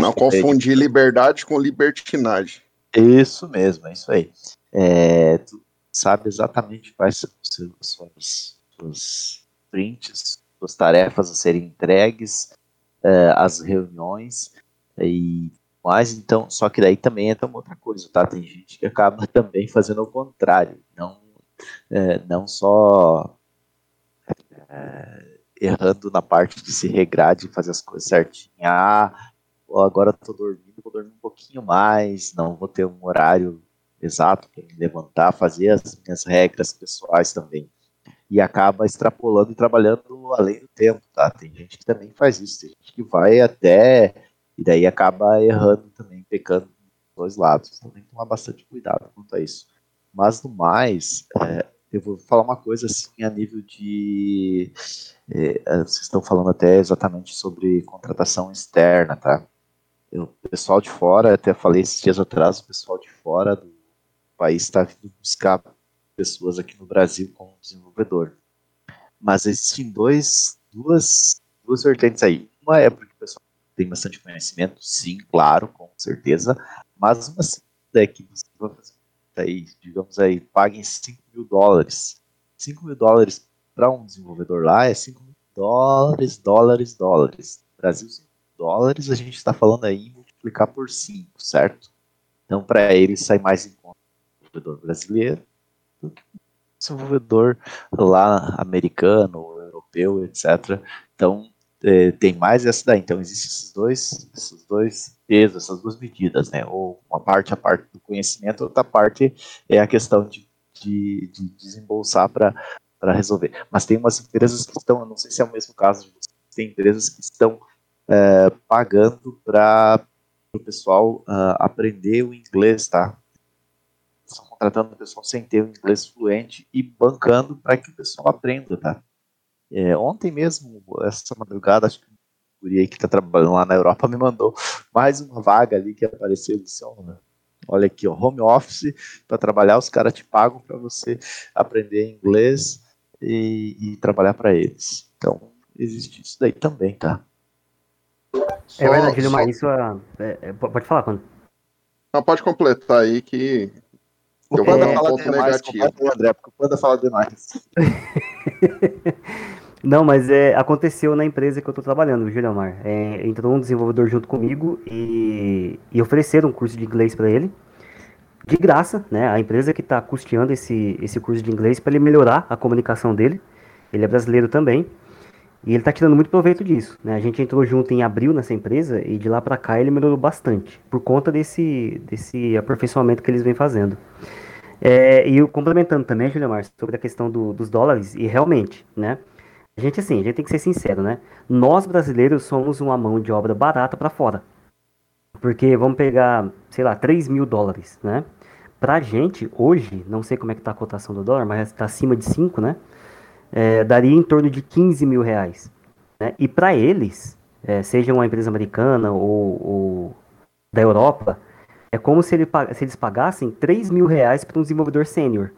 Não confundir liberdade com libertinagem. Isso mesmo, é isso aí. É, tu sabe exatamente quais são os suas, suas prints, suas tarefas a serem entregues, é, as reuniões e mais, então, só que daí também entra uma outra coisa, tá? Tem gente que acaba também fazendo o contrário, não, é, não só é, errando na parte de se regrar, de fazer as coisas certinho. Ah, agora tô dormindo, vou dormir um pouquinho mais, não vou ter um horário exato para me levantar, fazer as minhas regras pessoais também. E acaba extrapolando e trabalhando além do tempo, tá? Tem gente que também faz isso, tem gente que vai até e daí acaba errando também, pecando dos dois lados. Então tem que tomar bastante cuidado quanto a isso. Mas no mais, é, eu vou falar uma coisa assim a nível de. É, é vocês estão falando até exatamente sobre contratação externa, tá? o pessoal de fora, até falei esses dias atrás, o pessoal de fora do país está vindo buscar pessoas aqui no Brasil como desenvolvedor. Mas existem dois, duas, duas vertentes aí. Uma é porque tem bastante conhecimento, sim, claro, com certeza, mas uma segunda é que você vai fazer aí, digamos aí, paguem 5 mil dólares. 5 mil dólares para um desenvolvedor lá é 5 mil dólares, dólares, dólares. Brasil, 5 dólares, a gente está falando aí em multiplicar por 5, certo? Então, para ele sai mais em conta o desenvolvedor brasileiro do que o desenvolvedor lá americano, europeu, etc. Então, é, tem mais essa daí. Então, existem esses dois, esses dois pesos, essas duas medidas, né? Ou uma parte a parte do conhecimento, outra parte é a questão de, de, de desembolsar para resolver. Mas tem umas empresas que estão, não sei se é o mesmo caso de vocês, tem empresas que estão é, pagando para o pessoal uh, aprender o inglês, tá? Estão contratando o pessoal sem ter o inglês fluente e bancando para que o pessoal aprenda, tá? É, ontem mesmo, essa madrugada, acho que o guri aí que está trabalhando lá na Europa me mandou mais uma vaga ali que apareceu. Disse, oh, olha aqui, ó, home office para trabalhar, os caras te pagam para você aprender inglês e, e trabalhar para eles. Então, existe isso daí também, tá? Só, é verdade, Gilmar, só... isso é, é, pode falar, quando? Não, pode completar aí que. O Panda fala demais, o André, porque o Panda fala demais. Não, mas é, aconteceu na empresa que eu estou trabalhando, o Gilmar. É, entrou um desenvolvedor junto comigo e, e ofereceram um curso de inglês para ele. De graça, né? A empresa que está custeando esse, esse curso de inglês para ele melhorar a comunicação dele. Ele é brasileiro também. E ele está tirando muito proveito disso. Né? A gente entrou junto em abril nessa empresa e de lá para cá ele melhorou bastante. Por conta desse, desse aperfeiçoamento que eles vêm fazendo. É, e complementando também, Julian Márcio, sobre a questão do, dos dólares, e realmente, né? A gente, assim, a gente tem que ser sincero, né? Nós brasileiros somos uma mão de obra barata para fora. Porque vamos pegar, sei lá, 3 mil dólares, né? Pra gente, hoje, não sei como é que tá a cotação do dólar, mas está acima de 5, né? É, daria em torno de 15 mil reais. Né? E para eles, é, seja uma empresa americana ou, ou, da Europa, é como se, ele, se eles pagassem 3 mil reais para um desenvolvedor sênior.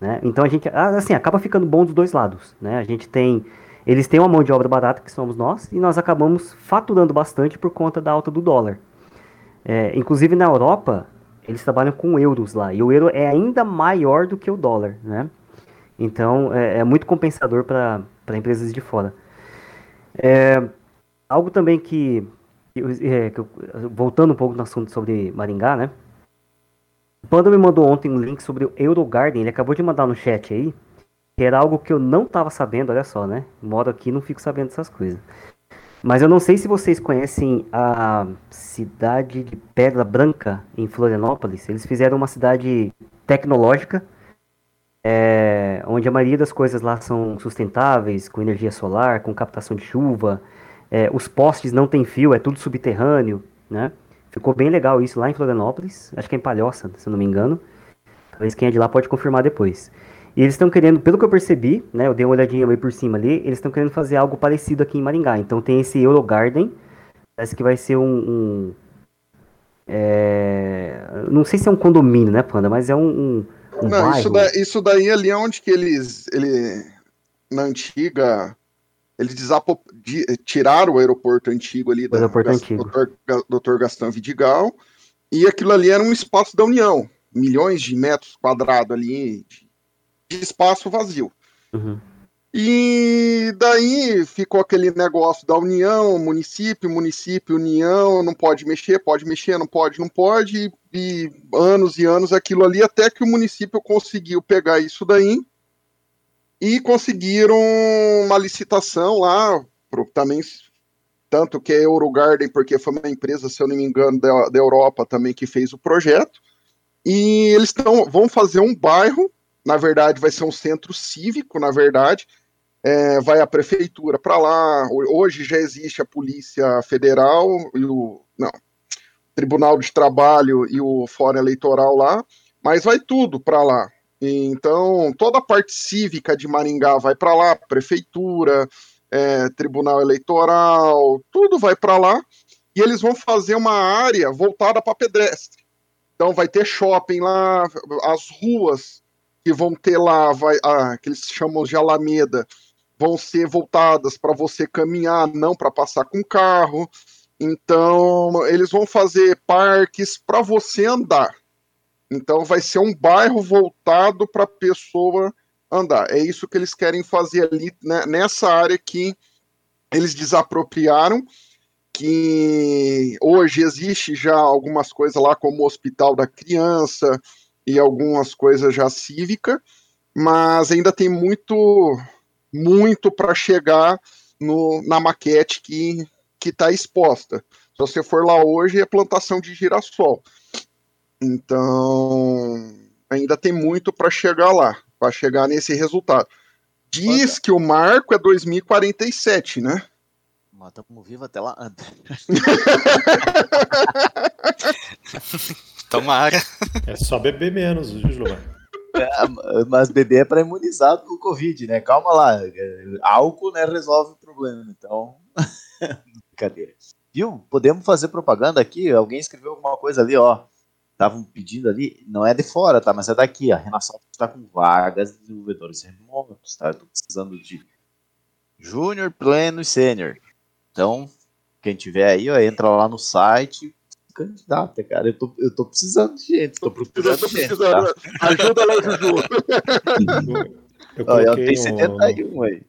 Né? Então a gente assim, acaba ficando bom dos dois lados. Né? A gente tem. Eles têm uma mão de obra barata, que somos nós, e nós acabamos faturando bastante por conta da alta do dólar. É, inclusive na Europa, eles trabalham com euros lá, e o euro é ainda maior do que o dólar. Né? Então é, é muito compensador para empresas de fora. É, algo também que, é, que, voltando um pouco no assunto sobre Maringá, né? O Panda me mandou ontem um link sobre o Eurogarden, ele acabou de mandar no chat aí, que era algo que eu não estava sabendo, olha só, né? Moro aqui não fico sabendo dessas coisas. Mas eu não sei se vocês conhecem a cidade de Pedra Branca, em Florianópolis. Eles fizeram uma cidade tecnológica, é, onde a maioria das coisas lá são sustentáveis, com energia solar, com captação de chuva. É, os postes não têm fio, é tudo subterrâneo, né? Ficou bem legal isso lá em Florianópolis, acho que é em Palhoça, se eu não me engano. Talvez quem é de lá pode confirmar depois. E eles estão querendo, pelo que eu percebi, né, eu dei uma olhadinha aí por cima ali, eles estão querendo fazer algo parecido aqui em Maringá. Então tem esse Eurogarden, parece que vai ser um... um é, não sei se é um condomínio, né, Panda, mas é um, um Não. Isso, da, isso daí ali é onde que eles, ele, na antiga eles desapop... tiraram o aeroporto antigo ali o da aeroporto Gast... antigo. Dr. Gastão Vidigal, e aquilo ali era um espaço da União, milhões de metros quadrados ali de espaço vazio. Uhum. E daí ficou aquele negócio da união, município, município, união, não pode mexer, pode mexer, não pode, não pode, e anos e anos aquilo ali, até que o município conseguiu pegar isso daí e conseguiram uma licitação lá, também, tanto que é Eurogarden, porque foi uma empresa, se eu não me engano, da, da Europa também que fez o projeto, e eles tão, vão fazer um bairro, na verdade vai ser um centro cívico, na verdade, é, vai a prefeitura para lá. Hoje já existe a Polícia Federal e o não, Tribunal de Trabalho e o Fórum Eleitoral lá, mas vai tudo para lá. Então, toda a parte cívica de Maringá vai para lá, prefeitura, é, Tribunal Eleitoral, tudo vai para lá, e eles vão fazer uma área voltada para pedestre. Então, vai ter shopping lá, as ruas que vão ter lá, vai, ah, que eles chamam de Alameda, vão ser voltadas para você caminhar, não para passar com carro. Então, eles vão fazer parques para você andar. Então, vai ser um bairro voltado para a pessoa andar. É isso que eles querem fazer ali né, nessa área que eles desapropriaram. Que hoje existe já algumas coisas lá, como o Hospital da Criança e algumas coisas já cívica, mas ainda tem muito muito para chegar no, na maquete que está exposta. Se você for lá hoje, é plantação de girassol. Então, ainda tem muito para chegar lá, para chegar nesse resultado. Diz Olha. que o marco é 2047, né? Mas estamos vivos até lá. Tomara. É só beber menos, viu, Gilmar? É, mas beber é para imunizar do Covid, né? Calma lá. Álcool né, resolve o problema. Então, brincadeira. Viu? Podemos fazer propaganda aqui? Alguém escreveu alguma coisa ali, ó. Estavam pedindo ali, não é de fora, tá? Mas é daqui. A Renação está com vagas de desenvolvedores remotos, tá? Estou precisando de júnior, pleno e sênior. Então, quem tiver aí, ó, entra lá no site, candidata, cara. Eu tô, eu tô precisando de gente, tô procurando gente. Tá? Ajuda lá, Juju. Eu, eu, eu tenho 71 aí.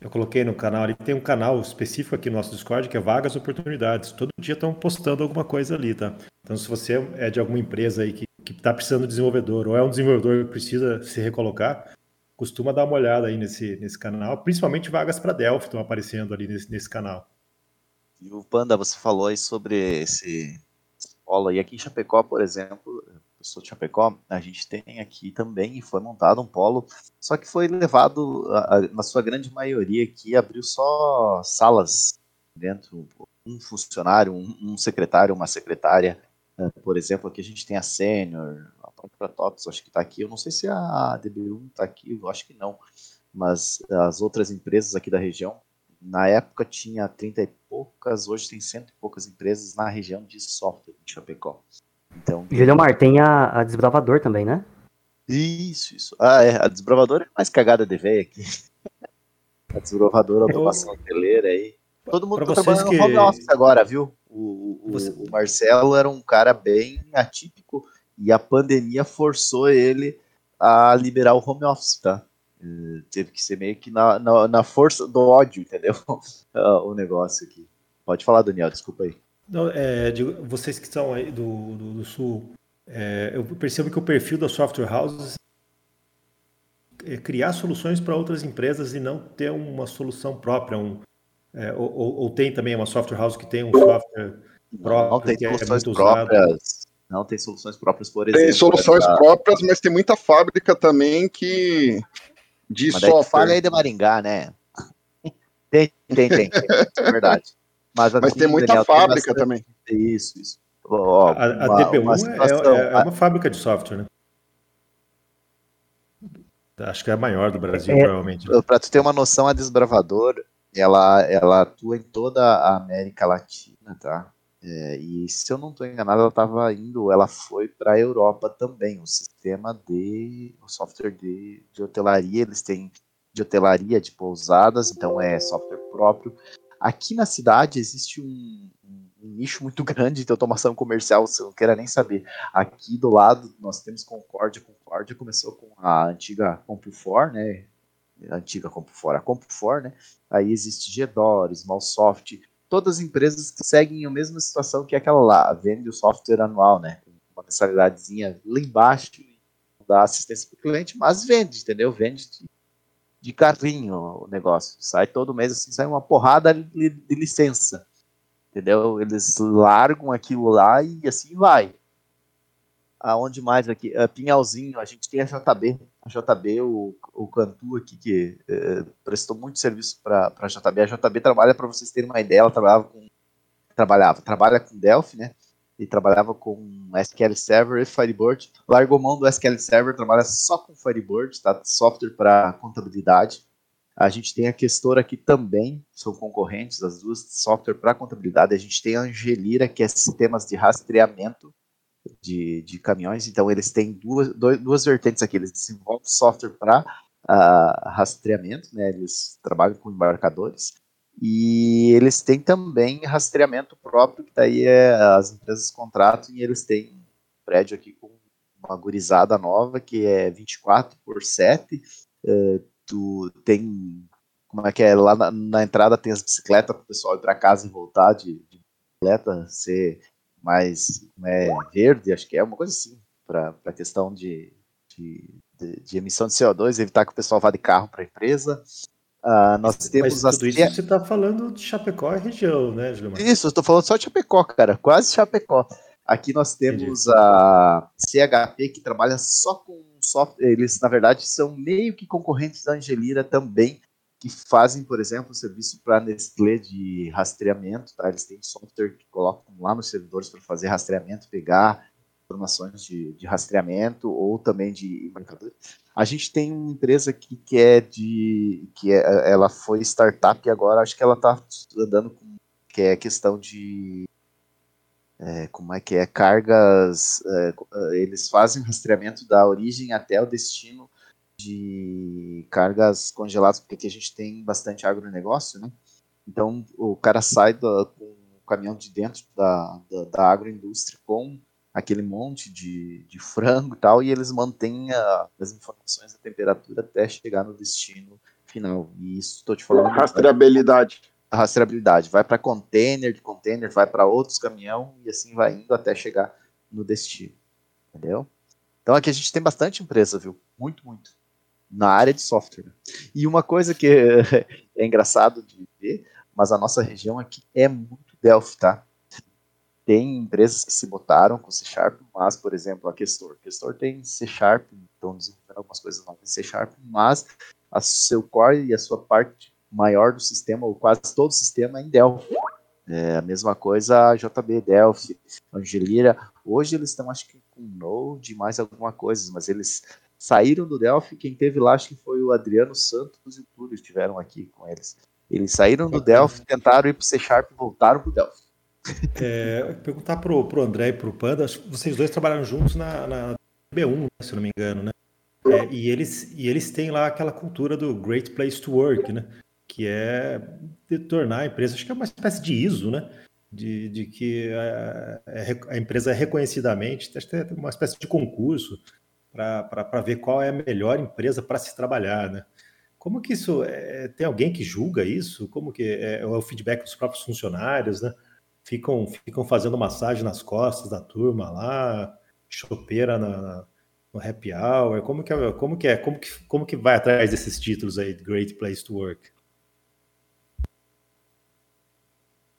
Eu coloquei no canal ali, tem um canal específico aqui no nosso Discord que é Vagas Oportunidades. Todo dia estão postando alguma coisa ali, tá? Então, se você é de alguma empresa aí que, que tá precisando de desenvolvedor, ou é um desenvolvedor que precisa se recolocar, costuma dar uma olhada aí nesse, nesse canal. Principalmente vagas para Delphi estão aparecendo ali nesse, nesse canal. E o Panda, você falou aí sobre esse polo. E aqui em Chapecó, por exemplo, eu sou de Chapecó, a gente tem aqui também, e foi montado um polo, só que foi levado, a, a, na sua grande maioria aqui, abriu só salas dentro, um funcionário, um, um secretário, uma secretária, uh, por exemplo, aqui a gente tem a Sênior, a própria TOTS, acho que está aqui, eu não sei se a DB1 está aqui, eu acho que não, mas as outras empresas aqui da região na época tinha 30 e poucas, hoje tem cento e poucas empresas na região de software de Chapecó. Então, Mar, tem a, a Desbravador também, né? Isso, isso. Ah, é, a Desbravador é mais cagada de velho aqui. a Desbravadora, automação hoteleira aí. Todo mundo tá trabalhando que... no home office agora, viu? O, o, Você... o Marcelo era um cara bem atípico e a pandemia forçou ele a liberar o home office, tá? Eh, teve que ser meio que na, na, na força do ódio, entendeu? o negócio aqui. Pode falar, Daniel, desculpa aí. Não, é, de, vocês que são aí do, do, do Sul, é, eu percebo que o perfil da software houses é criar soluções para outras empresas e não ter uma solução própria, um, é, ou, ou, tem também uma software house que tem um software próprio não, tem que é soluções é próprias. Usado. Não tem soluções próprias, por exemplo. Tem soluções próprias, mas tem muita fábrica também que de Mas software. Fala aí de Maringá, né? Tem, tem, tem, tem é verdade. Mas, Mas tem muita Daniel, fábrica tem também. Isso, isso. Ó, a, a uma, DP1 uma é, situação, é, é, uma fábrica de software, né? Acho que é a maior do Brasil, é, provavelmente. Para tu ter uma noção, a Desbravador, ela, ela atua em toda a América Latina, tá? É, e se eu não estou enganado, ela estava indo, ela foi para a Europa também. O sistema de o software de, de hotelaria, eles têm de hotelaria de pousadas, então é software próprio. Aqui na cidade existe um, um, um nicho muito grande de automação comercial, você não queira nem saber. Aqui do lado nós temos Concórdia. Concórdia começou com a antiga CompuFor, né? antiga CompuFor, a CompuFor, né? Aí existe Gedor, Smallsoft, todas as empresas que seguem a mesma situação que aquela lá, vende o software anual, né? Uma mensalidadezinha lá embaixo, dá assistência para o cliente, mas vende, entendeu? Vende de, de carrinho o negócio. Sai todo mês assim, sai uma porrada de, de licença. Entendeu? Eles largam aquilo lá e assim vai aonde mais aqui? Uh, Pinhalzinho, a gente tem a JB. JB, o, o Cantu aqui, que uh, prestou muito serviço para a JB. A JB trabalha, para vocês terem uma ideia, ela trabalhava com. Trabalhava, trabalha com Delphi, né? E trabalhava com SQL Server e Firebird. Largou mão do SQL Server, trabalha só com Firebird, tá? Software para contabilidade. A gente tem a Questor aqui também, são concorrentes, as duas, software para contabilidade. A gente tem a Angelira, que é sistemas de rastreamento de, de caminhões, então eles têm duas, dois, duas vertentes aqui, eles desenvolvem software para uh, ah, rastreamento, né, eles trabalham com embarcadores, e eles têm também rastreamento próprio, que daí é, as empresas contratam e eles têm um prédio aqui com uma gurizada nova, que é 24 por 7, uh, tu tem, como é que é, lá na, na entrada tem as bicicletas para o pessoal ir para casa e voltar de, de bicicleta, ser mais é, verde, acho que é uma coisa assim, para a questão de, de, de, de, emissão de CO2, evitar que o pessoal vá de carro para a empresa. Uh, nós Mas temos tudo as... isso você está falando de Chapecó e região, né, Gilmar? Isso, estou falando só de Chapecó, cara, quase Chapecó. Aqui nós temos Entendi. a CHP que trabalha só com software. Eles, na verdade, são meio que concorrentes da Angelira também, que fazem, por exemplo, serviço para Nestlé de rastreamento, tá? Eles têm software que colocam lá nos servidores para fazer rastreamento, pegar informações de, de rastreamento ou também de marcador. A gente tem uma empresa aqui que é de que é, ela foi startup e agora acho que ela está andando com que é questão de é, como é que é cargas é, eles fazem rastreamento da origem até o destino de cargas congeladas, porque aqui a gente tem bastante agronegócio, né? Então o cara sai com o caminhão de dentro da, da, da agroindústria com aquele monte de, de frango e tal, e eles mantêm a, as informações da temperatura até chegar no destino final. E isso estou te falando. Rastreabilidade. A rastreabilidade. Vai para container, de container, vai para outros caminhão e assim vai indo até chegar no destino. Entendeu? Então aqui a gente tem bastante empresa, viu? Muito, muito na área de software. E uma coisa que é, engraçado de ver, mas a nossa região aqui é muito Delphi, tá? Tem empresas que se botaram com C Sharp, mas, por exemplo, a Questor. A Questor tem C Sharp, estão desenvolvendo algumas coisas novas em C Sharp, mas a seu core e a sua parte maior do sistema, ou quase todo o sistema, é em Delphi. É a mesma coisa a JB, Delphi, Angelira. Hoje eles estão, acho que, com Node e mais alguma coisa, mas eles saíram do Delphi, quem teve lá acho que foi o Adriano Santos e o Túlio estiveram aqui com eles. Eles saíram do Delphi, tentaram ir para o C Sharp e voltaram para o Delphi. É, perguntar pro, pro André e pro Panda, vocês dois trabalharam juntos na, na B1, né, se eu não me engano, né? É, e, eles, e eles têm lá aquela cultura do Great Place to Work, né? Que é de tornar a empresa, acho que é uma espécie de ISO, né? De, de que a, a empresa é reconhecidamente, acho que é uma espécie de concurso para ver qual é a melhor empresa para se trabalhar, né? Como que isso é, tem alguém que julga isso? Como que é, é, o feedback dos próprios funcionários, né? Ficam ficam fazendo massagem nas costas da turma lá, chopeira na, no happy hour. Como que é, como que é, como que como que vai atrás desses títulos aí, Great Place to Work?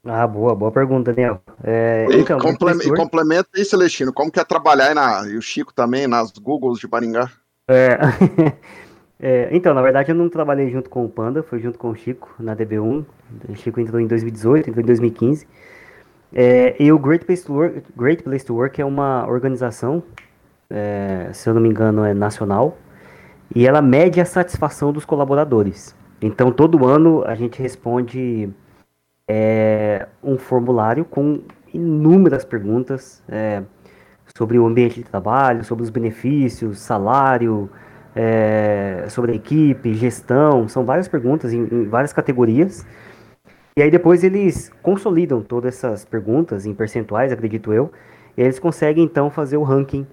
Ah, boa, boa pergunta, Daniel. É, então, complementa, complementa isso, Celestino. Como que é trabalhar na, e o Chico também, nas Googles de Maringá? É, é, então, na verdade, eu não trabalhei junto com o Panda, foi junto com o Chico na DB1. O Chico entrou em 2018, entrou em 2015. É, e o Great Place to Work, Great Place to Work é uma organização, é, se eu não me engano, é nacional, e ela mede a satisfação dos colaboradores. Então, todo ano a gente responde é um formulário com inúmeras perguntas é, sobre o ambiente de trabalho, sobre os benefícios, salário, é, sobre a equipe, gestão. São várias perguntas em, em várias categorias. E aí depois eles consolidam todas essas perguntas em percentuais, acredito eu. E eles conseguem então fazer o ranking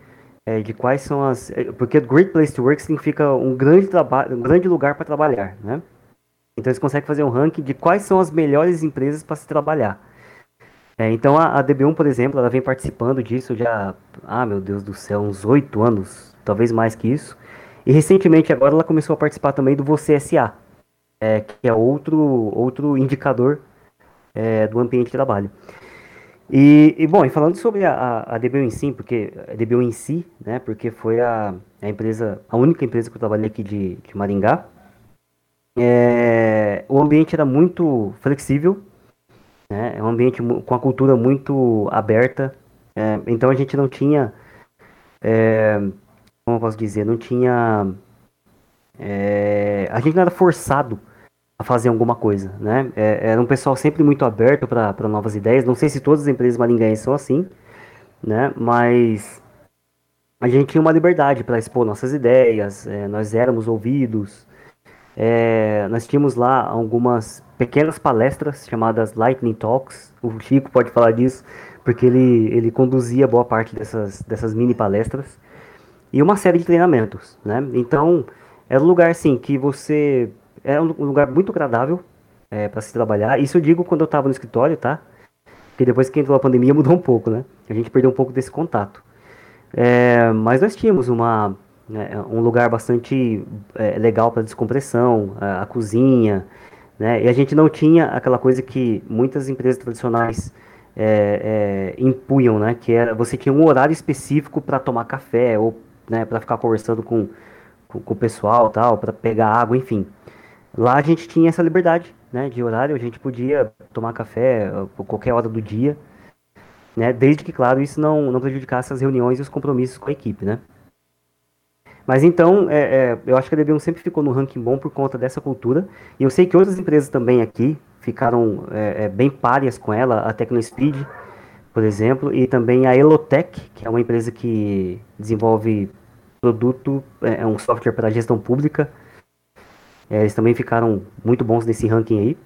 é, de quais são as. É, porque Great Place to Work significa um grande, trabalho, um grande lugar para trabalhar, né? Então eles conseguem fazer um ranking de quais são as melhores empresas para se trabalhar. É, então a, a, DB1, por exemplo, ela vem participando disso já, ah meu Deus do céu, uns oito anos, talvez mais que isso. E recentemente agora ela começou a participar também do Você SA, é, que é outro, outro indicador é, do ambiente de trabalho. E, e, bom, e falando sobre a, a DBU em si, porque a DBU em si, né, porque foi a, a empresa, a única empresa que eu trabalhei aqui de, de Maringá, é, o ambiente era muito flexível, né, é um ambiente com a cultura muito aberta, é, então a gente não tinha, é, como eu posso dizer, não tinha, é, a gente não era forçado a fazer alguma coisa, né? É, era um pessoal sempre muito aberto para novas ideias. Não sei se todas as empresas maringaenses são assim, né? Mas a gente tinha uma liberdade para expor nossas ideias, é, nós éramos ouvidos. É, nós tínhamos lá algumas pequenas palestras chamadas Lightning Talks. O Chico pode falar disso, porque ele, ele conduzia boa parte dessas, dessas mini palestras. E uma série de treinamentos, né? Então, era um lugar assim que você é um lugar muito agradável é, para se trabalhar. Isso eu digo quando eu estava no escritório, tá? Porque depois que entrou a pandemia mudou um pouco, né? A gente perdeu um pouco desse contato. É, mas nós tínhamos uma, né, um lugar bastante é, legal para descompressão, a, a, cozinha, né? E a gente não tinha aquela coisa que muitas empresas tradicionais é, é, impunham, né? Que era você tinha um horário específico para tomar café ou né, para ficar conversando com, com, com o pessoal, tal, para pegar água, enfim. Lá a gente tinha essa liberdade, né, de horário, a gente podia tomar café a qualquer hora do dia, né, desde que, claro, isso não, não prejudicasse as reuniões e os compromissos com a equipe, né. Mas então, é, é, eu acho que a DB1 sempre ficou no ranking bom por conta dessa cultura, e eu sei que outras empresas também aqui ficaram é, é bem párias com ela, a TecnoSpeed, por exemplo, e também a Elotech, que é uma empresa que desenvolve produto, é, é um software para gestão pública, é, eles também ficaram muito bons nesse ranking aí.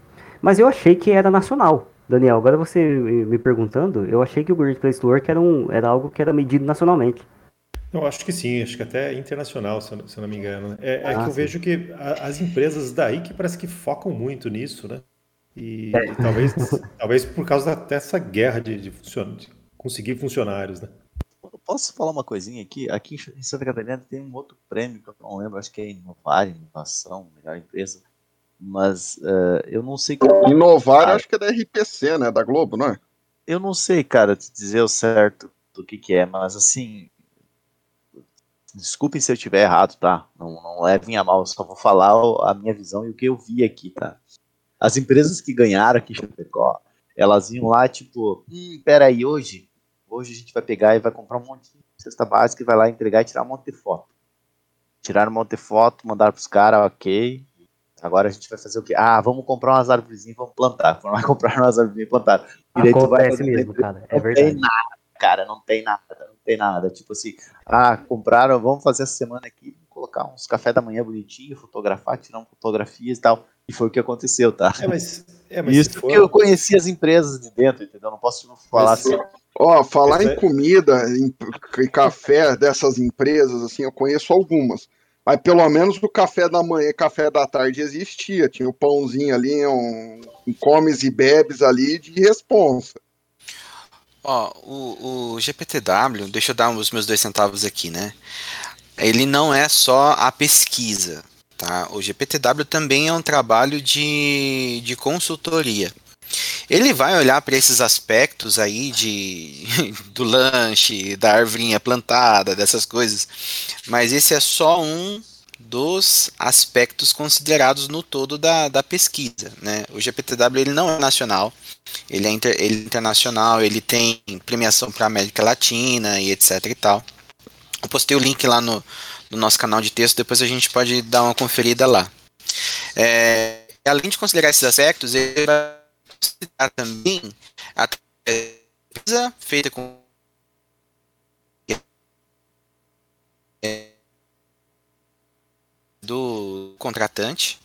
Mas eu achei que era nacional. Daniel, agora você me perguntando, eu achei que o Great Place to Work era, um, era algo que era medido nacionalmente. Eu acho que sim, acho que até internacional, se eu, se eu não me engano. É, é ah, que eu sim. vejo que a, as empresas daí que parece que focam muito nisso, né? E, é. e talvez, talvez por causa dessa guerra de, de, de conseguir funcionários, né? Posso falar uma coisinha aqui? Aqui em Santa Catarina tem um outro prêmio que eu não lembro, acho que é Inovar, Inovação, melhor empresa. Mas uh, eu não sei. Inovar, ah, acho que é da RPC, né? Da Globo, não é? Eu não sei, cara, te dizer o certo do que, que é, mas assim. Desculpem se eu estiver errado, tá? Não, não levem a mal, só vou falar a minha visão e o que eu vi aqui, tá? As empresas que ganharam aqui em Chapecó, elas iam lá, tipo, hum, peraí, hoje Hoje a gente vai pegar e vai comprar um monte de cesta básica e vai lá entregar e tirar um monte de foto. Tiraram um monte de foto, mandaram pros caras, ok. Agora a gente vai fazer o quê? Ah, vamos comprar umas árvores e vamos plantar. Vamos comprar umas árvores e plantar. E daí Acontece vai, mesmo, cara. É não verdade. Tem nada, cara, não tem nada, não tem nada. Tipo assim, ah, compraram, vamos fazer essa semana aqui, colocar uns café da manhã bonitinho, fotografar, tirar fotografias e tal. E foi o que aconteceu, tá? É, mas, é, mas Isso porque eu conheci as empresas de dentro, entendeu? Não posso falar mas, assim. Ó, falar em comida, em, em café dessas empresas, assim, eu conheço algumas. Mas pelo menos o café da manhã e café da tarde existia. Tinha o pãozinho ali, um, um comes e bebes ali de responsa. Ó, o, o GPTW, deixa eu dar os meus dois centavos aqui, né? Ele não é só a pesquisa, tá? O GPTW também é um trabalho de, de consultoria. Ele vai olhar para esses aspectos aí de do lanche, da arvinha plantada, dessas coisas, mas esse é só um dos aspectos considerados no todo da, da pesquisa. Né? O GPTW ele não é nacional, ele é, inter, ele é internacional, ele tem premiação para América Latina e etc e tal. Eu postei o link lá no, no nosso canal de texto, depois a gente pode dar uma conferida lá. É, além de considerar esses aspectos, ele vai considerar também a pesquisa feita com do contratante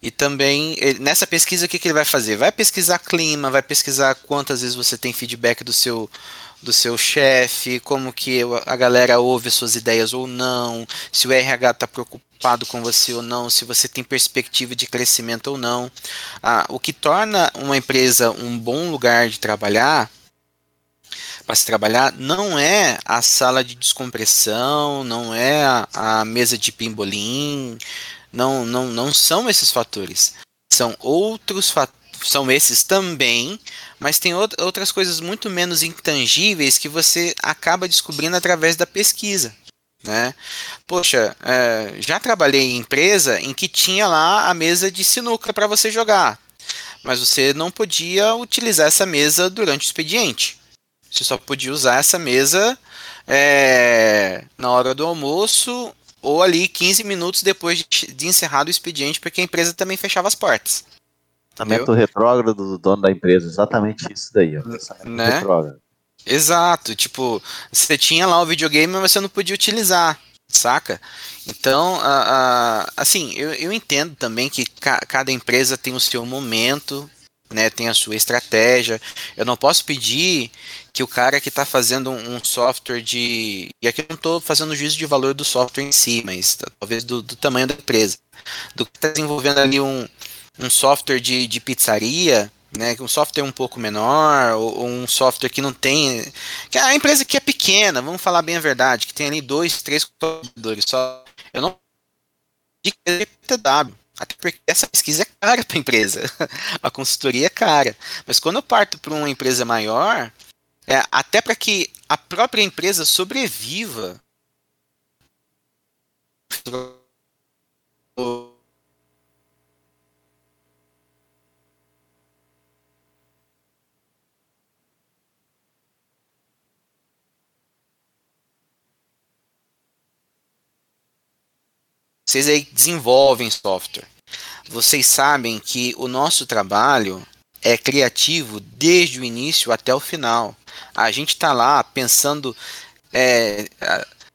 e também nessa pesquisa o que, que ele vai fazer vai pesquisar clima vai pesquisar quantas vezes você tem feedback do seu do seu chefe, como que a galera ouve suas ideias ou não, se o RH está preocupado com você ou não, se você tem perspectiva de crescimento ou não. Ah, o que torna uma empresa um bom lugar de trabalhar para se trabalhar não é a sala de descompressão, não é a, a mesa de pimbolim, não, não, não são esses fatores. São outros fatores são esses também, mas tem outras coisas muito menos intangíveis que você acaba descobrindo através da pesquisa. Né? Poxa, é, já trabalhei em empresa em que tinha lá a mesa de sinuca para você jogar, mas você não podia utilizar essa mesa durante o expediente. Você só podia usar essa mesa é, na hora do almoço ou ali 15 minutos depois de, de encerrado o expediente, porque a empresa também fechava as portas. Pensamento retrógrado do dono da empresa, exatamente isso daí, ó. né? retrógrado. Exato, tipo, você tinha lá o videogame, mas você não podia utilizar, saca? Então, assim, eu, eu entendo também que ca cada empresa tem o seu momento, né, tem a sua estratégia. Eu não posso pedir que o cara que está fazendo um, software de. E aqui eu não estou fazendo juízo de valor do software em si, mas talvez do, do tamanho da empresa. Do que está desenvolvendo ali um, um software de, de pizzaria, né, um software um pouco menor, ou, ou, um software que não tem. Que é a empresa que é pequena, vamos falar bem a verdade, que tem ali dois, três computadores só. Eu não de TW. Até porque essa pesquisa é cara para a empresa. a consultoria é cara. Mas quando eu parto para uma empresa maior, é, até para que a própria empresa sobreviva. Vocês aí desenvolvem software. Vocês sabem que o nosso trabalho é criativo desde o início até o final. A gente está lá pensando é,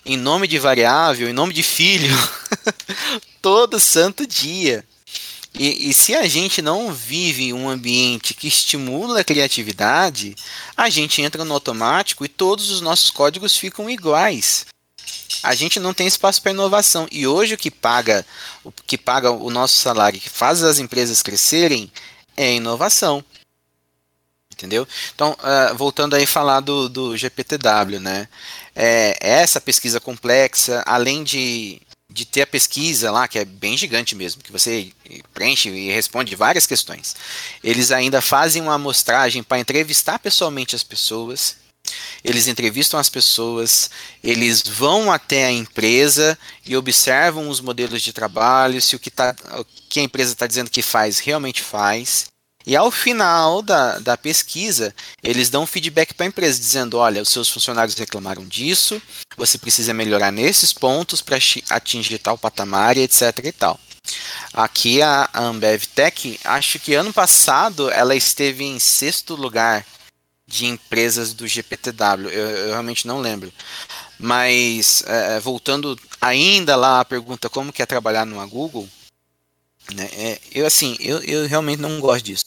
em nome de variável, em nome de filho, todo santo dia. E, e, se a gente não vive um ambiente que estimula a criatividade, a gente entra no automático e todos os nossos códigos ficam iguais a gente não tem espaço para inovação. E hoje o que paga, o que paga o nosso salário, que faz as empresas crescerem, é inovação. Entendeu? Então, uh, voltando aí falar do, do GPTW, né? É, essa pesquisa complexa, além de, de ter a pesquisa lá, que é bem gigante mesmo, que você preenche e responde várias questões. Eles ainda fazem uma amostragem para entrevistar pessoalmente as pessoas eles entrevistam as pessoas, eles vão até a empresa e observam os modelos de trabalho, se o que, tá, o que a empresa está dizendo que faz realmente faz. E ao final da, da pesquisa, eles dão feedback para a empresa, dizendo: olha, os seus funcionários reclamaram disso, você precisa melhorar nesses pontos para atingir tal patamar, etc. e tal. Aqui a Ambev Tech, acho que ano passado ela esteve em sexto lugar de empresas do GPTW. Eu, eu realmente não lembro. Mas é, é, voltando ainda lá à pergunta como que é trabalhar numa Google, né, é, eu assim, eu, eu realmente não gosto disso.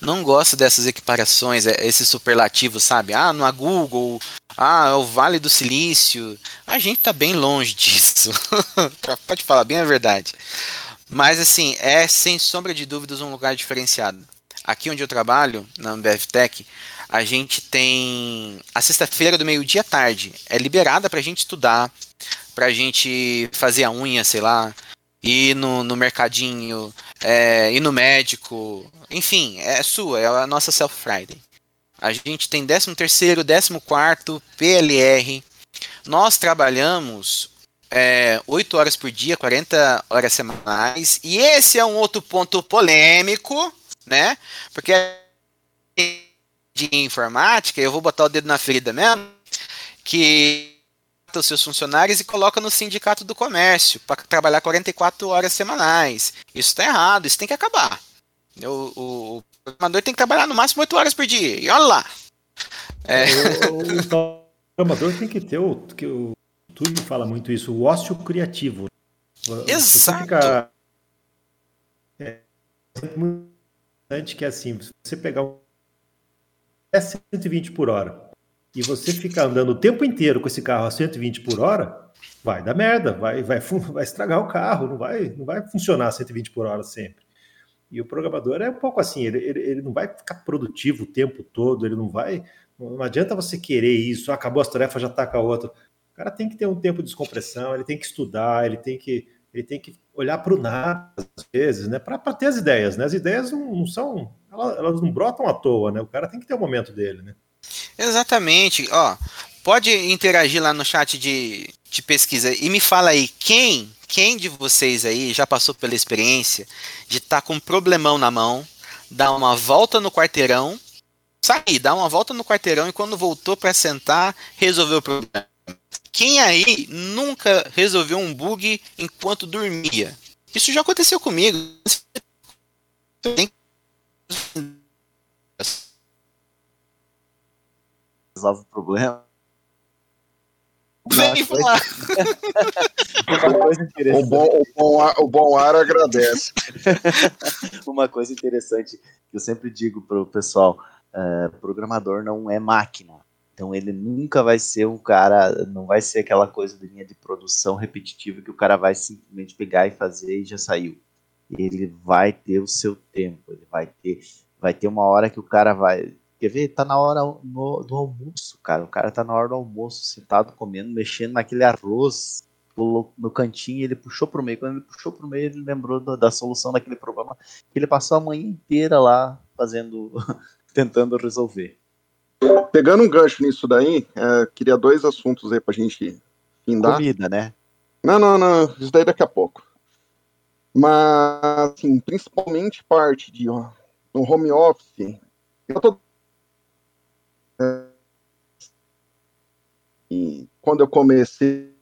Não gosto dessas equiparações, é, esses superlativos, sabe? Ah, numa Google, ah, é o Vale do Silício. A gente tá bem longe disso. Pode falar bem a verdade. Mas assim, é sem sombra de dúvidas um lugar diferenciado. Aqui onde eu trabalho, na Ambev Tech, a gente tem a sexta-feira do meio-dia à tarde. É liberada para a gente estudar, para a gente fazer a unha, sei lá, ir no, no mercadinho, é, ir no médico. Enfim, é sua, é a nossa Self Friday. A gente tem 13 terceiro, 14 quarto PLR. Nós trabalhamos é, 8 horas por dia, 40 horas semanais. E esse é um outro ponto polêmico, né? Porque de informática, eu vou botar o dedo na ferida mesmo, que os seus funcionários e coloca no sindicato do comércio para trabalhar 44 horas semanais. Isso está errado, isso tem que acabar. O, o, o, programador tem que trabalhar no máximo 8 horas por dia. E olha lá. É. O, o, programador tem que ter o que o Túlio fala muito isso, o ócio criativo. Exato. Fica, é muito importante que é assim, você pegar um é 120 por hora. e você ficar andando o tempo inteiro com esse carro a 120 por hora, vai dar merda, vai, vai, vai estragar o carro, não vai, não vai funcionar a 120 por hora sempre. E o programador é um pouco assim, ele, ele, ele não vai ficar produtivo o tempo todo, ele não vai. Não adianta você querer isso, ah, acabou as tarefas, já tá com a outra. O cara tem que ter um tempo de descompressão, ele tem que estudar, ele tem que, ele tem que olhar para o nada, às vezes, né? Para ter as ideias, né? As ideias não, não são. Elas, elas, não brotam à toa, né? O cara tem que ter o momento dele, né? Exatamente. Ó, pode interagir lá no chat de, de pesquisa e me fala aí quem quem de vocês aí já passou pela experiência de estar tá com um problemão na mão, dar uma volta no quarteirão, sair, dar uma volta no quarteirão e quando voltou para sentar, resolveu o problema. Quem aí nunca resolveu um bug enquanto dormia? Isso já aconteceu comigo. Resolve o problema. Vem falar. Interessante. O bom, o bom, ar, o bom ar agradece. Uma coisa interessante que eu sempre digo para o pessoal: uh, programador não é máquina. Então ele nunca vai ser um cara, não vai ser aquela coisa de linha de produção repetitiva que o cara vai simplesmente pegar e fazer e já saiu. Ele vai ter o seu tempo, ele vai ter, vai ter uma hora que o cara vai, quer ver? Tá na hora no, do almoço, cara. O cara tá na hora do almoço, sentado comendo, mexendo naquele arroz no cantinho, ele puxou pro meio. Quando ele puxou pro meio, ele lembrou da, da solução daquele problema que ele passou a manhã inteira lá fazendo, tentando resolver. Pegando um gancho nisso daí, é, queria dois assuntos aí pra gente findar. Comida, né? Não, não, não, isso daí daqui a pouco. Mas, assim, principalmente parte de ó, no home office, eu tô é, e quando eu comecei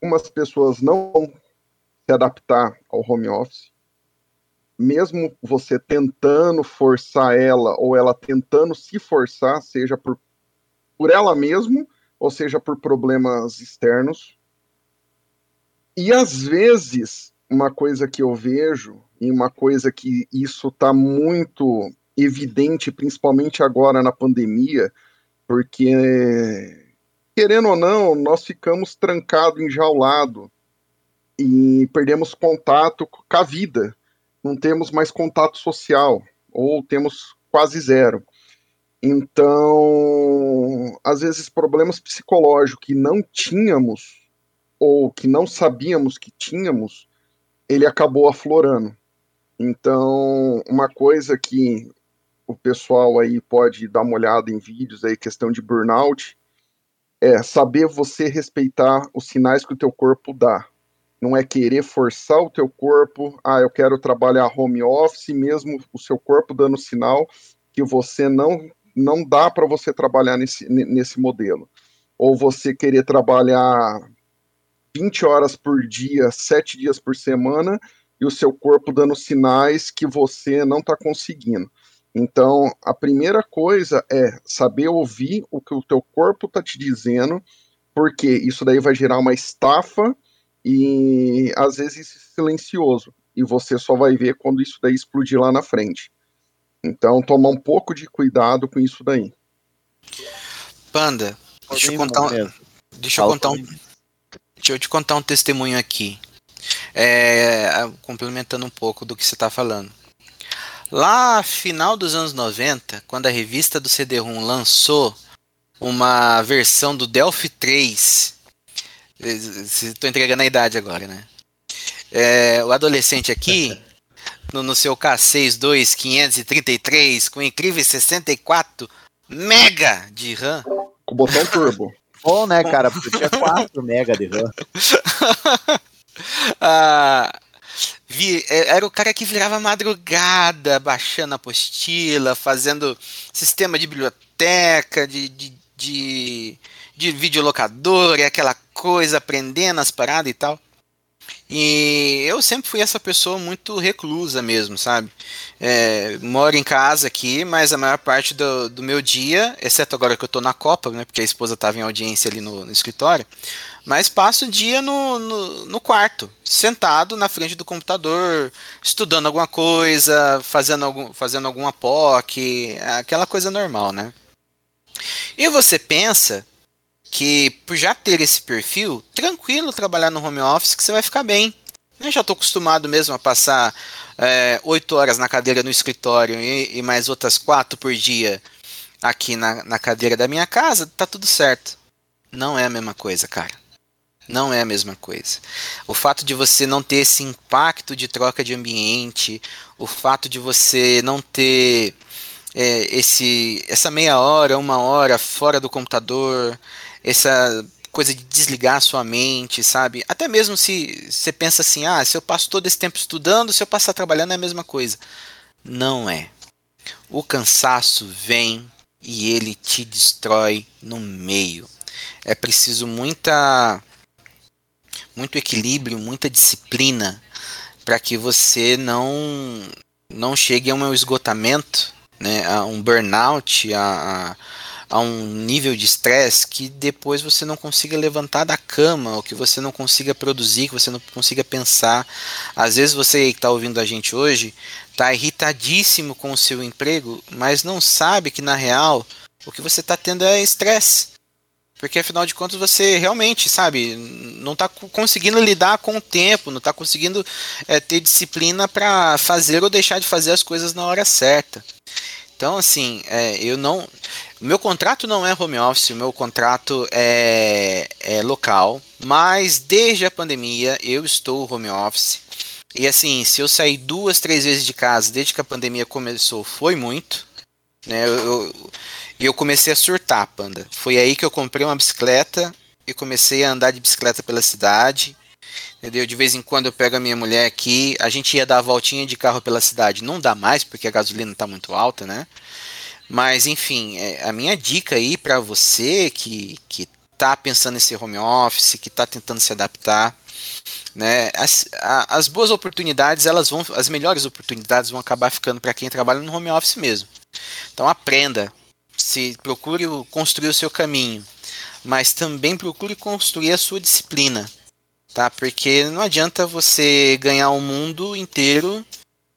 algumas pessoas não vão se adaptar ao home office, mesmo você tentando forçar ela ou ela tentando se forçar, seja por, por ela mesma ou seja por problemas externos. E às vezes, uma coisa que eu vejo, e uma coisa que isso está muito evidente, principalmente agora na pandemia, porque querendo ou não, nós ficamos trancados, enjaulados e perdemos contato com a vida. Não temos mais contato social, ou temos quase zero. Então, às vezes, problemas psicológicos que não tínhamos, ou que não sabíamos que tínhamos, ele acabou aflorando. Então, uma coisa que o pessoal aí pode dar uma olhada em vídeos aí, questão de burnout, é saber você respeitar os sinais que o teu corpo dá. Não é querer forçar o teu corpo, ah, eu quero trabalhar home office, mesmo o seu corpo dando sinal que você não não dá para você trabalhar nesse, nesse modelo. Ou você querer trabalhar 20 horas por dia, 7 dias por semana, e o seu corpo dando sinais que você não está conseguindo. Então, a primeira coisa é saber ouvir o que o teu corpo está te dizendo, porque isso daí vai gerar uma estafa e às vezes silencioso. E você só vai ver quando isso daí explodir lá na frente. Então, tomar um pouco de cuidado com isso daí. Panda, deixa eu contar um, deixa eu contar um, deixa eu te contar um testemunho aqui. É, complementando um pouco do que você está falando. Lá final dos anos 90, quando a revista do CD-ROM lançou uma versão do Delphi 3, estou entregando a idade agora, né? É, o adolescente aqui, no, no seu K6 533, com incríveis 64 mega de RAM. Com botão turbo. Bom, né, cara? Porque tinha 4 mega de RAM. ah, vi, é, era o cara que virava madrugada, baixando apostila, fazendo sistema de biblioteca, de, de, de, de videolocador e aquela coisa, aprendendo as paradas e tal. E eu sempre fui essa pessoa muito reclusa mesmo, sabe? É, moro em casa aqui, mas a maior parte do, do, meu dia, exceto agora que eu tô na Copa, né? Porque a esposa tava em audiência ali no, no escritório, mas passo o dia no, no, no, quarto, sentado na frente do computador, estudando alguma coisa, fazendo, algum, fazendo alguma POC, aquela coisa normal, né? E você pensa que por já ter esse perfil, tranquilo trabalhar no home office que você vai ficar bem. Eu já estou acostumado mesmo a passar é, oito horas na cadeira no escritório e, e, mais outras quatro por dia aqui na, na cadeira da minha casa, tá tudo certo. Não é a mesma coisa, cara. Não é a mesma coisa. O fato de você não ter esse impacto de troca de ambiente, o fato de você não ter é, esse, essa meia hora, uma hora fora do computador, essa coisa de desligar a sua mente, sabe? Até mesmo se você pensa assim, ah, se eu passo todo esse tempo estudando, se eu passar trabalhando é a mesma coisa. Não é. O cansaço vem e ele te destrói no meio. É preciso muita muito equilíbrio, muita disciplina para que você não não chegue a um esgotamento, né, a um burnout, a, a a um nível de estresse que depois você não consiga levantar da cama, ou que você não consiga produzir, que você não consiga pensar. Às vezes você que está ouvindo a gente hoje está irritadíssimo com o seu emprego, mas não sabe que na real o que você está tendo é estresse. Porque afinal de contas você realmente, sabe, não está conseguindo lidar com o tempo, não está conseguindo é, ter disciplina para fazer ou deixar de fazer as coisas na hora certa. Então, assim, é, eu não. Meu contrato não é home office, meu contrato é, é local, mas desde a pandemia eu estou home office. E assim, se eu sair duas, três vezes de casa desde que a pandemia começou, foi muito. Né? Eu, eu, eu comecei a surtar, panda. Foi aí que eu comprei uma bicicleta e comecei a andar de bicicleta pela cidade. Entendeu? De vez em quando eu pego a minha mulher aqui, a gente ia dar a voltinha de carro pela cidade. Não dá mais porque a gasolina está muito alta, né? Mas enfim, é, a minha dica aí para você que que tá pensando ser home office, que está tentando se adaptar, né? As, a, as boas oportunidades, elas vão, as melhores oportunidades vão acabar ficando para quem trabalha no home office mesmo. Então aprenda, se procure construir o seu caminho, mas também procure construir a sua disciplina tá? Porque não adianta você ganhar o mundo inteiro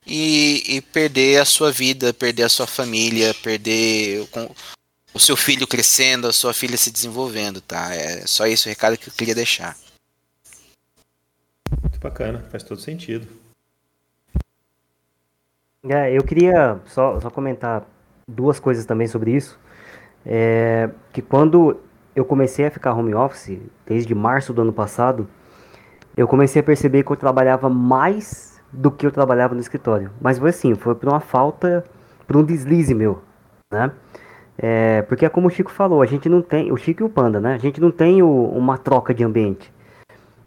e, e perder a sua vida, perder a sua família, perder o, o seu filho crescendo, a sua filha se desenvolvendo, tá? É só esse o recado que eu queria deixar. Muito bacana, faz todo sentido. É, eu queria só, só comentar duas coisas também sobre isso. É, que quando eu comecei a ficar home office, desde março do ano passado, eu comecei a perceber que eu trabalhava mais do que eu trabalhava no escritório. Mas foi assim, foi por uma falta, por um deslize meu, né? É, porque é como o Chico falou, a gente não tem, o Chico e o Panda, né? A gente não tem o, uma troca de ambiente.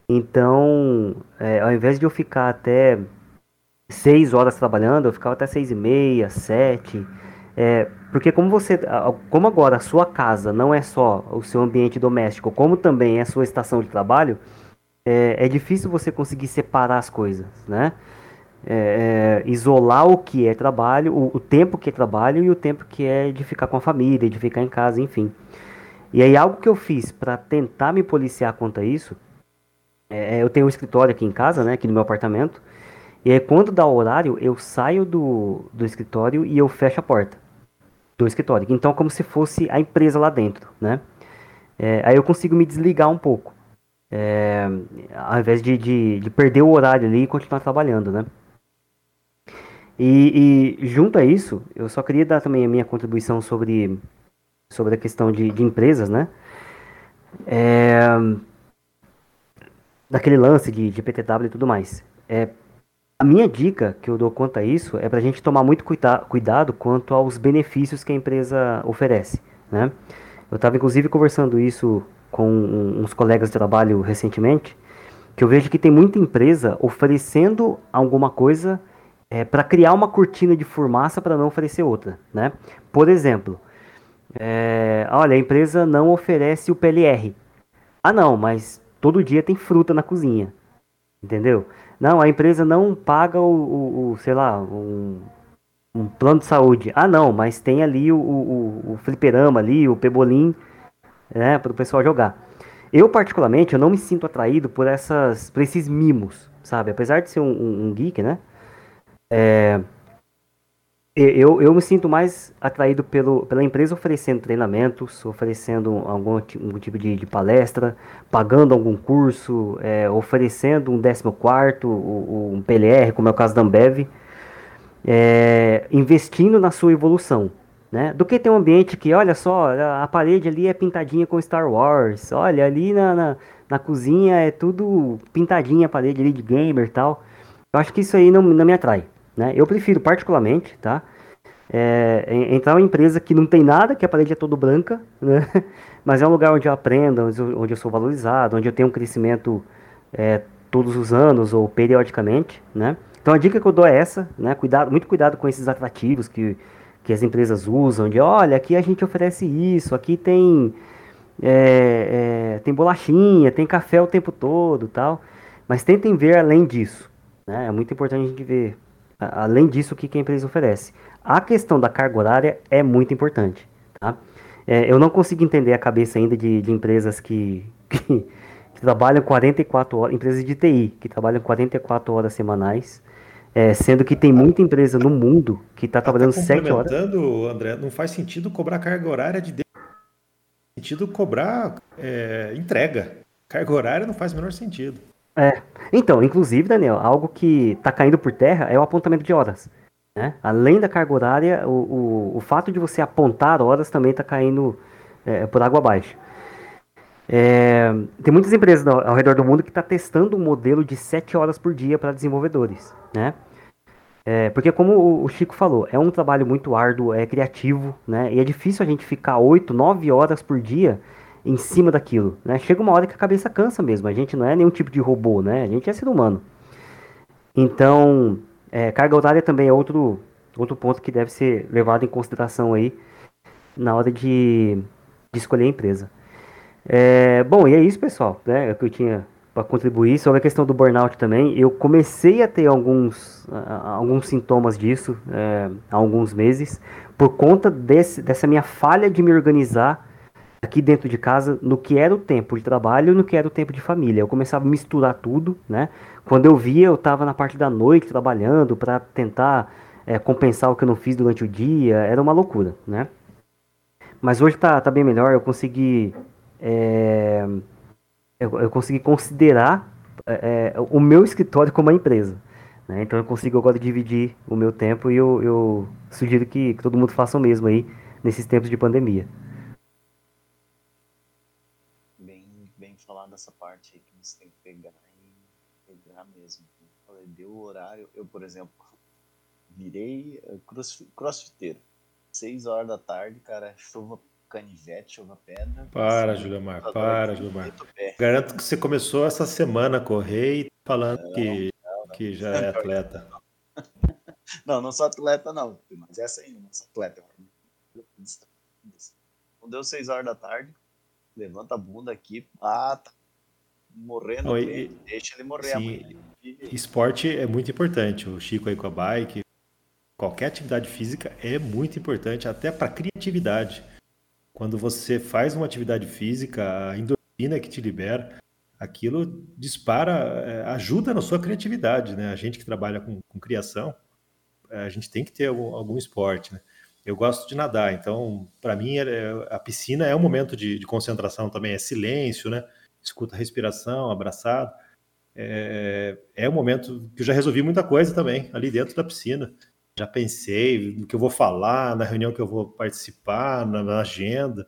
Então, é, ao invés de eu ficar até seis horas trabalhando, eu ficava até seis e meia, sete. É, porque como você, como agora a sua casa não é só o seu ambiente doméstico, como também é a sua estação de trabalho, é, é difícil você conseguir separar as coisas, né? É, é, isolar o que é trabalho, o, o, tempo que é trabalho e o tempo que é de ficar com a família, de ficar em casa, enfim. E aí algo que eu fiz para tentar me policiar quanto a isso, é, é, eu tenho um escritório aqui em casa, né, aqui no meu apartamento, e aí quando dá o horário, eu saio do, do escritório e eu fecho a porta do escritório. Então como se fosse a empresa lá dentro, né? É, aí eu consigo me desligar um pouco. É, ao invés de, de, de, perder o horário ali e continuar trabalhando, né? E, e, junto a isso, eu só queria dar também a minha contribuição sobre, sobre a questão de, de empresas, né? É, daquele lance de, de PTW e tudo mais. É, a minha dica que eu dou quanto a isso é para a gente tomar muito cuida cuidado quanto aos benefícios que a empresa oferece, né? Eu estava inclusive conversando isso com uns colegas de trabalho recentemente, que eu vejo que tem muita empresa oferecendo alguma coisa é, para criar uma cortina de fumaça para não oferecer outra, né? Por exemplo, é, olha, a empresa não oferece o PLR. Ah, não, mas todo dia tem fruta na cozinha. Entendeu? Não, a empresa não paga o, o, o sei lá, um, um, plano de saúde. Ah, não, mas tem ali o, o, o fliperama ali, o pebolim, né, para o pessoal jogar. Eu, particularmente, eu não me sinto atraído por, essas, por esses mimos, sabe? Apesar de ser um, um, um geek, né? É, eu, eu me sinto mais atraído pelo, pela empresa oferecendo treinamentos, oferecendo algum, algum tipo de, de, palestra, pagando algum curso, é, oferecendo um 14, um PLR, como é o caso da Ambev, é, investindo na sua evolução. Né? Do que ter um ambiente que, olha só, a parede ali é pintadinha com Star Wars, olha, ali na, na, na cozinha é tudo pintadinha a parede ali de gamer e tal. Eu acho que isso aí não, não me atrai. Né? Eu prefiro particularmente, tá? É, entrar em uma empresa que não tem nada, que a parede é toda branca, né? mas é um lugar onde eu aprendo, onde eu, sou valorizado, onde eu tenho um crescimento é, todos os anos ou periodicamente, né? Então a dica que eu dou é essa, né? Cuidado, muito cuidado com esses atrativos que, que as empresas usam, de olha, aqui a gente oferece isso, aqui tem é, é, tem bolachinha, tem café o tempo todo, tal. Mas tentem ver além disso, né? É muito importante a gente ver além disso, o que, que a empresa oferece. A questão da carga horária é muito importante. Tá? É, eu não consigo entender a cabeça ainda de, de empresas que, que, que, trabalham 44 horas, empresas de TI, que trabalham 44 horas semanais, é, sendo que tem muita empresa no mundo que está trabalhando 7 horas. André, não faz sentido cobrar carga horária de sentido cobrar é, entrega. Carga horária não faz o menor sentido. É. Então, inclusive, Daniel, algo que está caindo por terra é o apontamento de horas. Né? Além da carga horária, o, o, o fato de você apontar horas também está caindo é, por água abaixo. É, tem muitas empresas ao, redor do mundo que estão tá testando um modelo de 7 horas por dia para desenvolvedores. Né? É, porque como o Chico falou, é um trabalho muito árduo, é criativo, né? E é difícil a gente ficar 8, 9 horas por dia em cima daquilo, né? Chega uma hora que a cabeça cansa mesmo. A gente não é nenhum tipo de robô, né? A gente é ser humano. Então, é, carga horária também é outro, outro ponto que deve ser levado em consideração aí na hora de, de escolher a empresa. É, bom, e é isso, pessoal, né? É o que eu tinha para contribuir sobre a questão do burnout também. Eu comecei a ter alguns, alguns sintomas disso é, há alguns meses por conta desse, dessa minha falha de me organizar aqui dentro de casa no que era o tempo de trabalho e no que era o tempo de família. Eu começava a misturar tudo, né? Quando eu via, eu estava na parte da noite trabalhando para tentar é, compensar o que eu não fiz durante o dia. Era uma loucura, né? Mas hoje tá, tá bem melhor. Eu consegui é, eu, eu, consegui considerar é, é o meu escritório como uma empresa. Né? Então eu consigo agora dividir o meu tempo e eu, eu sugiro que, que todo mundo faça o mesmo aí nesses tempos de pandemia. nessa parte aí que você tem que pegar e pegar mesmo. Eu falei, deu o horário, eu, por exemplo, virei eh, cross, crossfiteiro. Seis horas da tarde, cara, chuva canivete, chuva pedra. Para, Juliamar, para, Juliamar. Garanto que você começou essa semana a correr e falando não, que, não, não. que já é atleta. Não, não sou atleta, não, mas essa aí, não sou atleta. Não deu seis horas da tarde, levanta a bunda aqui, ah, tá morrendo, Oi, deixa ele morrer sim, Esporte é muito importante. O Chico aí com a bike, qualquer atividade física é muito importante, até para criatividade. Quando você faz uma atividade física, a endorfina que te libera, aquilo dispara, é, ajuda na sua criatividade, né? A gente que trabalha com, com criação, é, a gente tem que ter algum, algum esporte, né? Eu gosto de nadar, então, para mim, é, a piscina é um momento de, de concentração também, é silêncio, né? escuta a respiração, abraçado. É, é um momento que eu já resolvi muita coisa também, ali dentro da piscina. Já pensei no que eu vou falar, na reunião que eu vou participar, na, na agenda.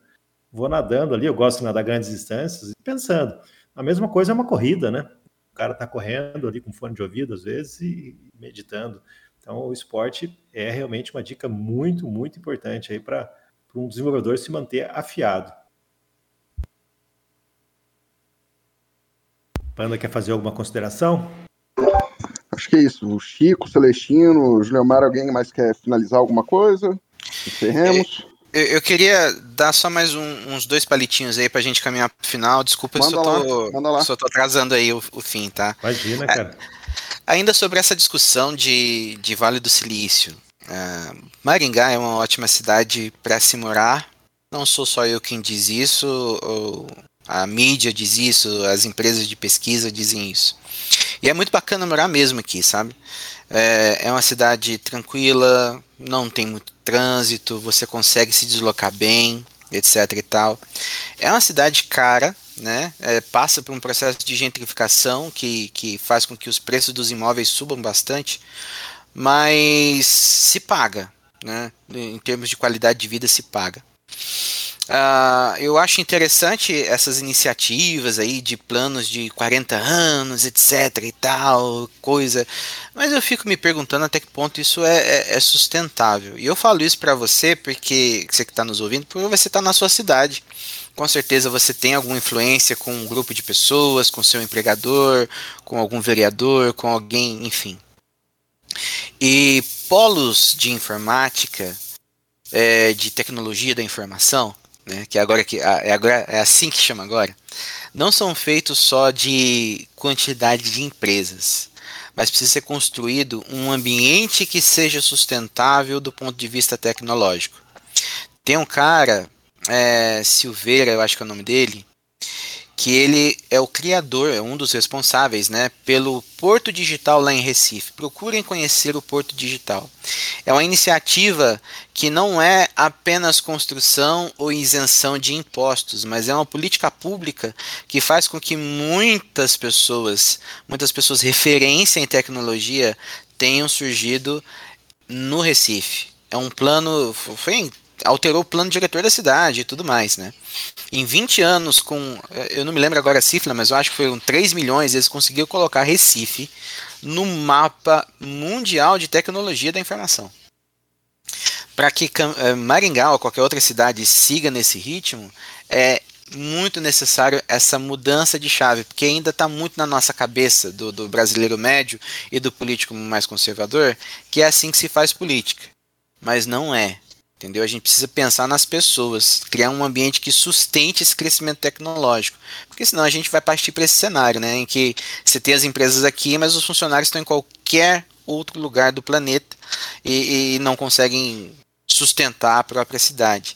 Vou nadando ali, eu gosto de nadar grandes distâncias, pensando. A mesma coisa é uma corrida, né? O cara está correndo ali com fone de ouvido, às vezes, e meditando. Então, o esporte é realmente uma dica muito, muito importante aí para um desenvolvedor se manter afiado. Panda quer fazer alguma consideração? Acho que é isso. O Chico, o Celestino, o Juliomar, alguém mais quer finalizar alguma coisa? Encerremos. Eu, eu, queria dar só mais um, uns dois palitinhos aí pra gente caminhar pro final. Desculpa manda se eu tô, lá, se eu tô atrasando aí o, o fim, tá? Imagina, cara. É, ainda sobre essa discussão de, de Vale do Silício. É, Maringá é uma ótima cidade para se morar. Não sou só eu quem diz isso, a mídia diz isso, as empresas de pesquisa dizem isso. E é muito bacana morar mesmo aqui, sabe? É, é uma cidade tranquila, não tem muito trânsito, você consegue se deslocar bem, etc e tal. É uma cidade cara, né? É, passa por um processo de gentrificação que, que faz com que os preços dos imóveis subam bastante, mas se paga, né? Em termos de qualidade de vida se paga. Uh, eu acho interessante essas iniciativas aí de planos de 40 anos, etc e tal, coisa. Mas eu fico me perguntando até que ponto isso é, é, é sustentável. E eu falo isso para você porque você que está nos ouvindo, porque você está na sua cidade. Com certeza você tem alguma influência com um grupo de pessoas, com seu empregador, com algum vereador, com alguém, enfim. E polos de informática, é, de tecnologia da informação, né, que agora que é agora é assim que chama agora, não são feitos só de quantidade de empresas, mas precisa ser construído um ambiente que seja sustentável do ponto de vista tecnológico. Tem um cara, é, Silveira, eu acho que é o nome dele, que ele é o criador, é um dos responsáveis, né, pelo Porto Digital lá em Recife. Procurem conhecer o Porto Digital. É uma iniciativa que não é apenas construção ou isenção de impostos, mas é uma política pública que faz com que muitas pessoas, muitas pessoas referência em tecnologia tenham surgido no Recife. É um plano, foi alterou o plano diretor da cidade e tudo mais, né? Em 20 anos, com. Eu não me lembro agora a cifra, mas eu acho que foram 3 milhões, eles conseguiram colocar Recife no mapa mundial de tecnologia da informação. Para que eh, Maringá ou qualquer outra cidade siga nesse ritmo, é muito necessário essa mudança de chave, porque ainda está muito na nossa cabeça do, do brasileiro médio e do político mais conservador, que é assim que se faz política. Mas não é. Entendeu? A gente precisa pensar nas pessoas, criar um ambiente que sustente esse crescimento tecnológico. Porque senão a gente vai partir para esse cenário, né, em que você tem as empresas aqui, mas os funcionários estão em qualquer outro lugar do planeta e, e não conseguem sustentar a própria cidade.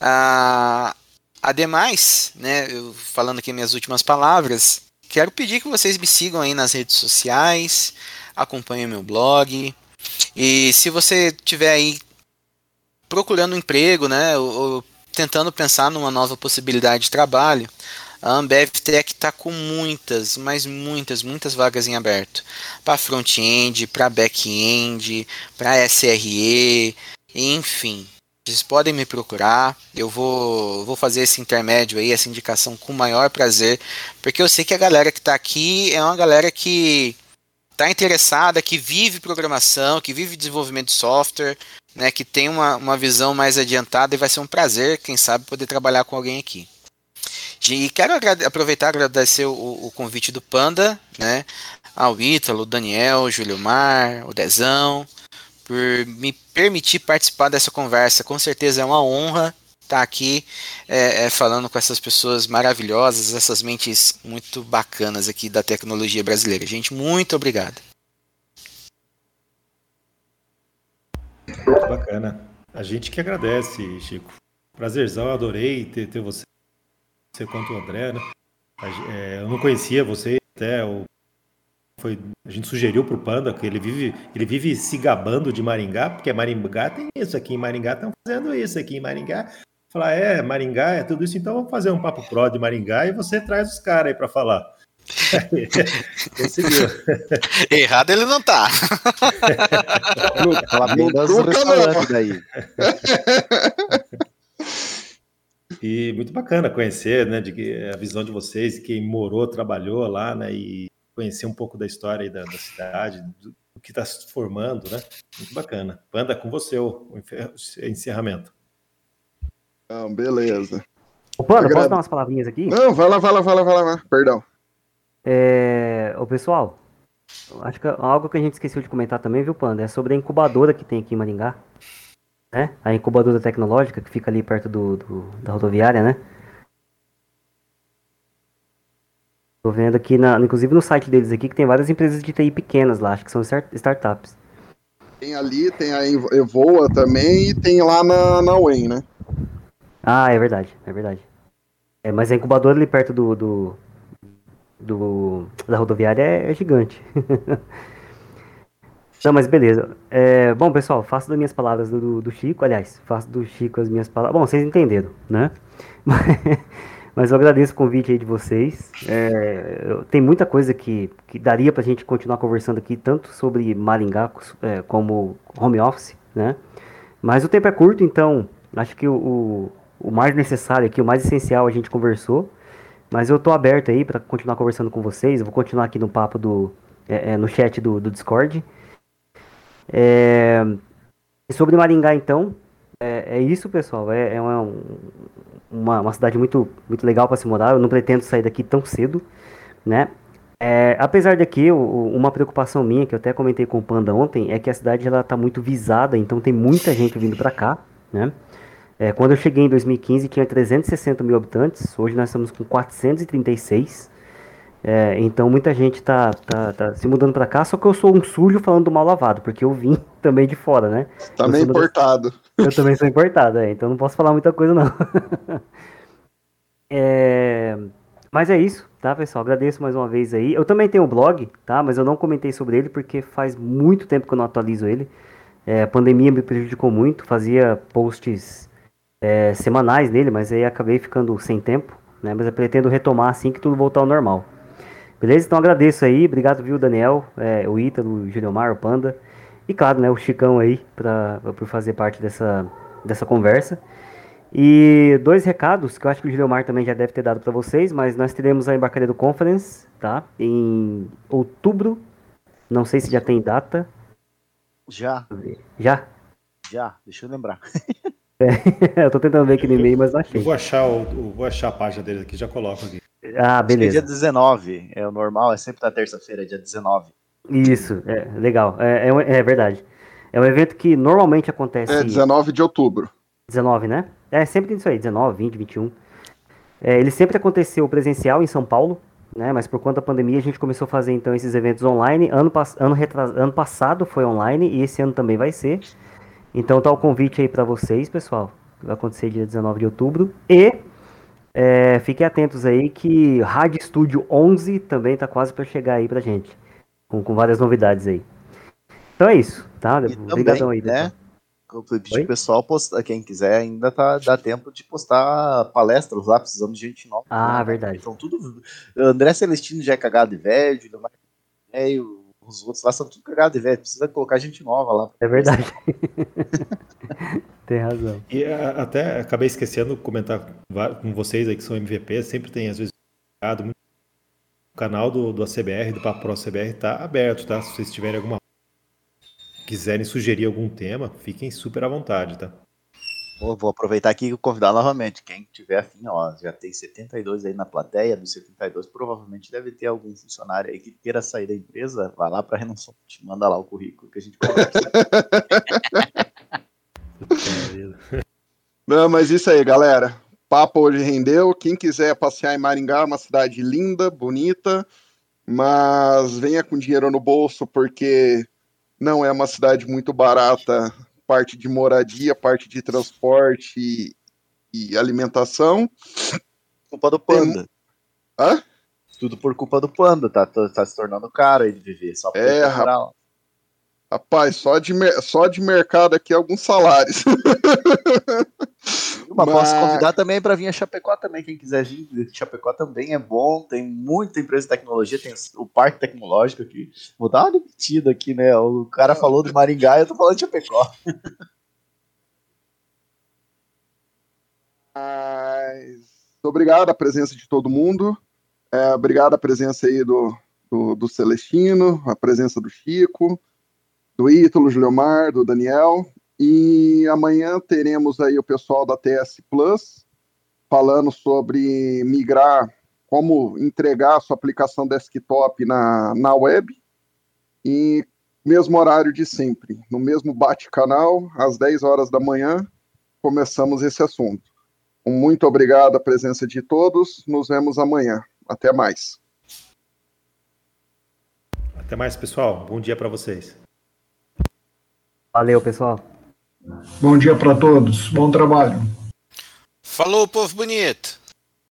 Ah, ademais, né, eu, falando aqui minhas últimas palavras, quero pedir que vocês me sigam aí nas redes sociais, acompanhem meu blog. E se você tiver aí procurando um emprego, né, ou, tentando pensar numa nova possibilidade de trabalho, a Ambev Tech está com muitas, mas muitas, muitas vagas em aberto. Para front-end, para back-end, para SRE, enfim. Vocês podem me procurar, eu vou, vou fazer esse intermédio aí, essa indicação com o maior prazer, porque eu sei que a galera que está aqui é uma galera que está interessada, que vive programação, que vive desenvolvimento de software, né, que tem uma, uma visão mais adiantada e vai ser um prazer, quem sabe, poder trabalhar com alguém aqui. E quero aproveitar e agradecer o, o, convite do Panda, né, ao Ítalo, Daniel, Júlio Mar, o Dezão, por me permitir participar dessa conversa. Com certeza é uma honra estar aqui é, é, falando com essas pessoas maravilhosas, essas mentes muito bacanas aqui da tecnologia brasileira. Gente, muito obrigado. Muito bacana. A gente que agradece, Chico. Prazerzão, adorei ter, ter você, você quanto o André, né? É, eu não conhecia você, até o, foi, a gente sugeriu para o Panda que ele vive, ele vive se gabando de Maringá, porque Maringá tem isso, aqui em Maringá estão fazendo isso, aqui em Maringá. Falar, é, Maringá é tudo isso, então vamos fazer um papo pro de Maringá e você traz os caras aí para falar. Conseguiu. Errado ele não tá. Fala bem das restaurantes daí. E muito bacana conhecer, né, de que a visão de vocês, quem morou, trabalhou lá, né, e conhecer um pouco da história da, da, cidade, do, do que está se formando, né? Muito bacana. Panda, com você o, o encerramento. Ah, beleza. Ô, Panda, Agrada... posso dar umas palavrinhas aqui? Não, vai lá, vai lá, vai lá, vai lá, vai lá. perdão. É... Ô, pessoal, acho que algo que a gente esqueceu de comentar também, viu, Panda, é sobre a incubadora que tem aqui em Maringá. né? A incubadora tecnológica que fica ali perto do, do da rodoviária, né? Tô vendo aqui, na, inclusive no site deles aqui, que tem várias empresas de TI pequenas lá, acho que são startups. Tem ali, tem a Evoa também e tem lá na, na UEM, né? Ah, é verdade, é verdade. É, mas a incubadora ali perto do, do, do da rodoviária é, é gigante. Não, mas beleza. É, bom, pessoal, faço das minhas palavras do, do Chico, aliás, faço do Chico as minhas palavras. Bom, vocês entenderam, né? Mas eu agradeço o convite aí de vocês. É, tem muita coisa que, que daria para a gente continuar conversando aqui, tanto sobre Maringá é, como home office, né? Mas o tempo é curto, então acho que o, o mais necessário aqui, o mais essencial a gente conversou. Mas eu estou aberto aí para continuar conversando com vocês. Eu vou continuar aqui no papo do. É, é no chat do, do Discord. É, sobre Maringá, então, é, é isso, pessoal. É, é uma, uma, cidade muito, muito legal para se morar. Eu não pretendo sair daqui tão cedo, né? É, apesar o, uma preocupação minha, que eu até comentei com o Panda ontem, é que a cidade ela está muito visada, então tem muita gente vindo para cá, né? É, quando eu cheguei em 2015 tinha 360 mil habitantes, hoje nós estamos com 436. É, então muita gente está tá, tá se mudando para cá, só que eu sou um sujo falando do mal lavado, porque eu vim também de fora, né? Também importado. Eu também sou importado, é, então não posso falar muita coisa não. é, mas é isso, tá, pessoal? Agradeço mais uma vez aí. Eu também tenho um blog, tá? Mas eu não comentei sobre ele porque faz muito tempo que eu não atualizo ele. É, a pandemia me prejudicou muito, fazia posts é, semanais nele, mas aí acabei ficando sem tempo, né? Mas eu pretendo retomar assim que tudo voltar ao normal. Beleza? Então agradeço aí, obrigado, viu, Daniel, é, o Ítalo, o Giliomar, o Panda. E claro, né, o Chicão aí, pra, por fazer parte dessa, dessa conversa. E dois recados que eu acho que o Gilmar também já deve ter dado para vocês, mas nós teremos a Embarcadero Conference, tá? Em outubro. Não sei se já tem data. Já. Já? Já, deixa eu lembrar. É, eu tô tentando ver aqui no e-mail, mas não achei. Eu vou achar, o, vou achar a página dele aqui, já coloco aqui. Ah, beleza. é dia 19, é o normal, é sempre na terça-feira, dia 19. Isso, é legal, é, é, é, verdade. É um evento que normalmente acontece. É 19 de outubro. 19, né? É sempre isso aí, 19, 20, 21. É, ele sempre aconteceu presencial em São Paulo, né? Mas por conta da pandemia a gente começou a fazer então esses eventos online. Ano, ano, retras... ano passado foi online e esse ano também vai ser. Então tá o convite aí para vocês, pessoal. Vai acontecer dia 19 de outubro. E é, fiquem atentos aí que Rádio Studio 11 também tá quase para chegar aí pra gente com, com várias novidades aí. Então é isso, tá? Obrigadão aí, né? Eu pedi pessoal postar, quem quiser ainda tá, dá tempo de postar palestras lá, precisamos de gente nova. Ah, né? verdade. Então tudo. André Celestino já é cagado de velho, velho, os outros lá são tudo cagado de velho, precisa colocar gente nova lá. É verdade. tem razão. E até acabei esquecendo de comentar com vocês aí que são MVP, sempre tem às vezes muito o canal do, do ACBR, do Papo Pro ACBR, está aberto, tá? Se vocês tiverem alguma quiserem sugerir algum tema, fiquem super à vontade, tá? Vou, aproveitar aqui e convidar novamente. Quem tiver afim, ó, já tem 72 aí na plateia, dos 72 provavelmente deve ter algum funcionário aí que queira sair da empresa, vai lá para Renascente, manda lá o currículo que a gente conversa. Não, mas isso aí, galera papo hoje rendeu. Quem quiser passear em Maringá, uma cidade linda, bonita, mas venha com dinheiro no bolso, porque não é uma cidade muito barata, parte de moradia, parte de transporte e, e alimentação. Culpa do panda. Tem... Hã? Tudo por culpa do panda, tá, tá se tornando caro aí de viver. Só é, rapaz. Rapaz, só de, só de mercado aqui alguns salários. Mas, Mas... posso convidar também para vir a Chapecó também, quem quiser vir. Chapecó também é bom, tem muita empresa de tecnologia, tem o parque tecnológico aqui. Vou dar uma demitida aqui, né? O cara falou do Maringá e eu tô falando de Chapecó. Mas, obrigado a presença de todo mundo. É, obrigado a presença aí do, do, do Celestino, a presença do Chico, do Ítalo, Juliomar, do Daniel. E amanhã teremos aí o pessoal da TS Plus falando sobre migrar, como entregar a sua aplicação desktop na, na web. E mesmo horário de sempre, no mesmo bate-canal, às 10 horas da manhã, começamos esse assunto. Um muito obrigado à presença de todos. Nos vemos amanhã. Até mais. Até mais, pessoal. Bom dia para vocês. Valeu, pessoal. Bom dia para todos. Bom trabalho. Falou, povo bonito.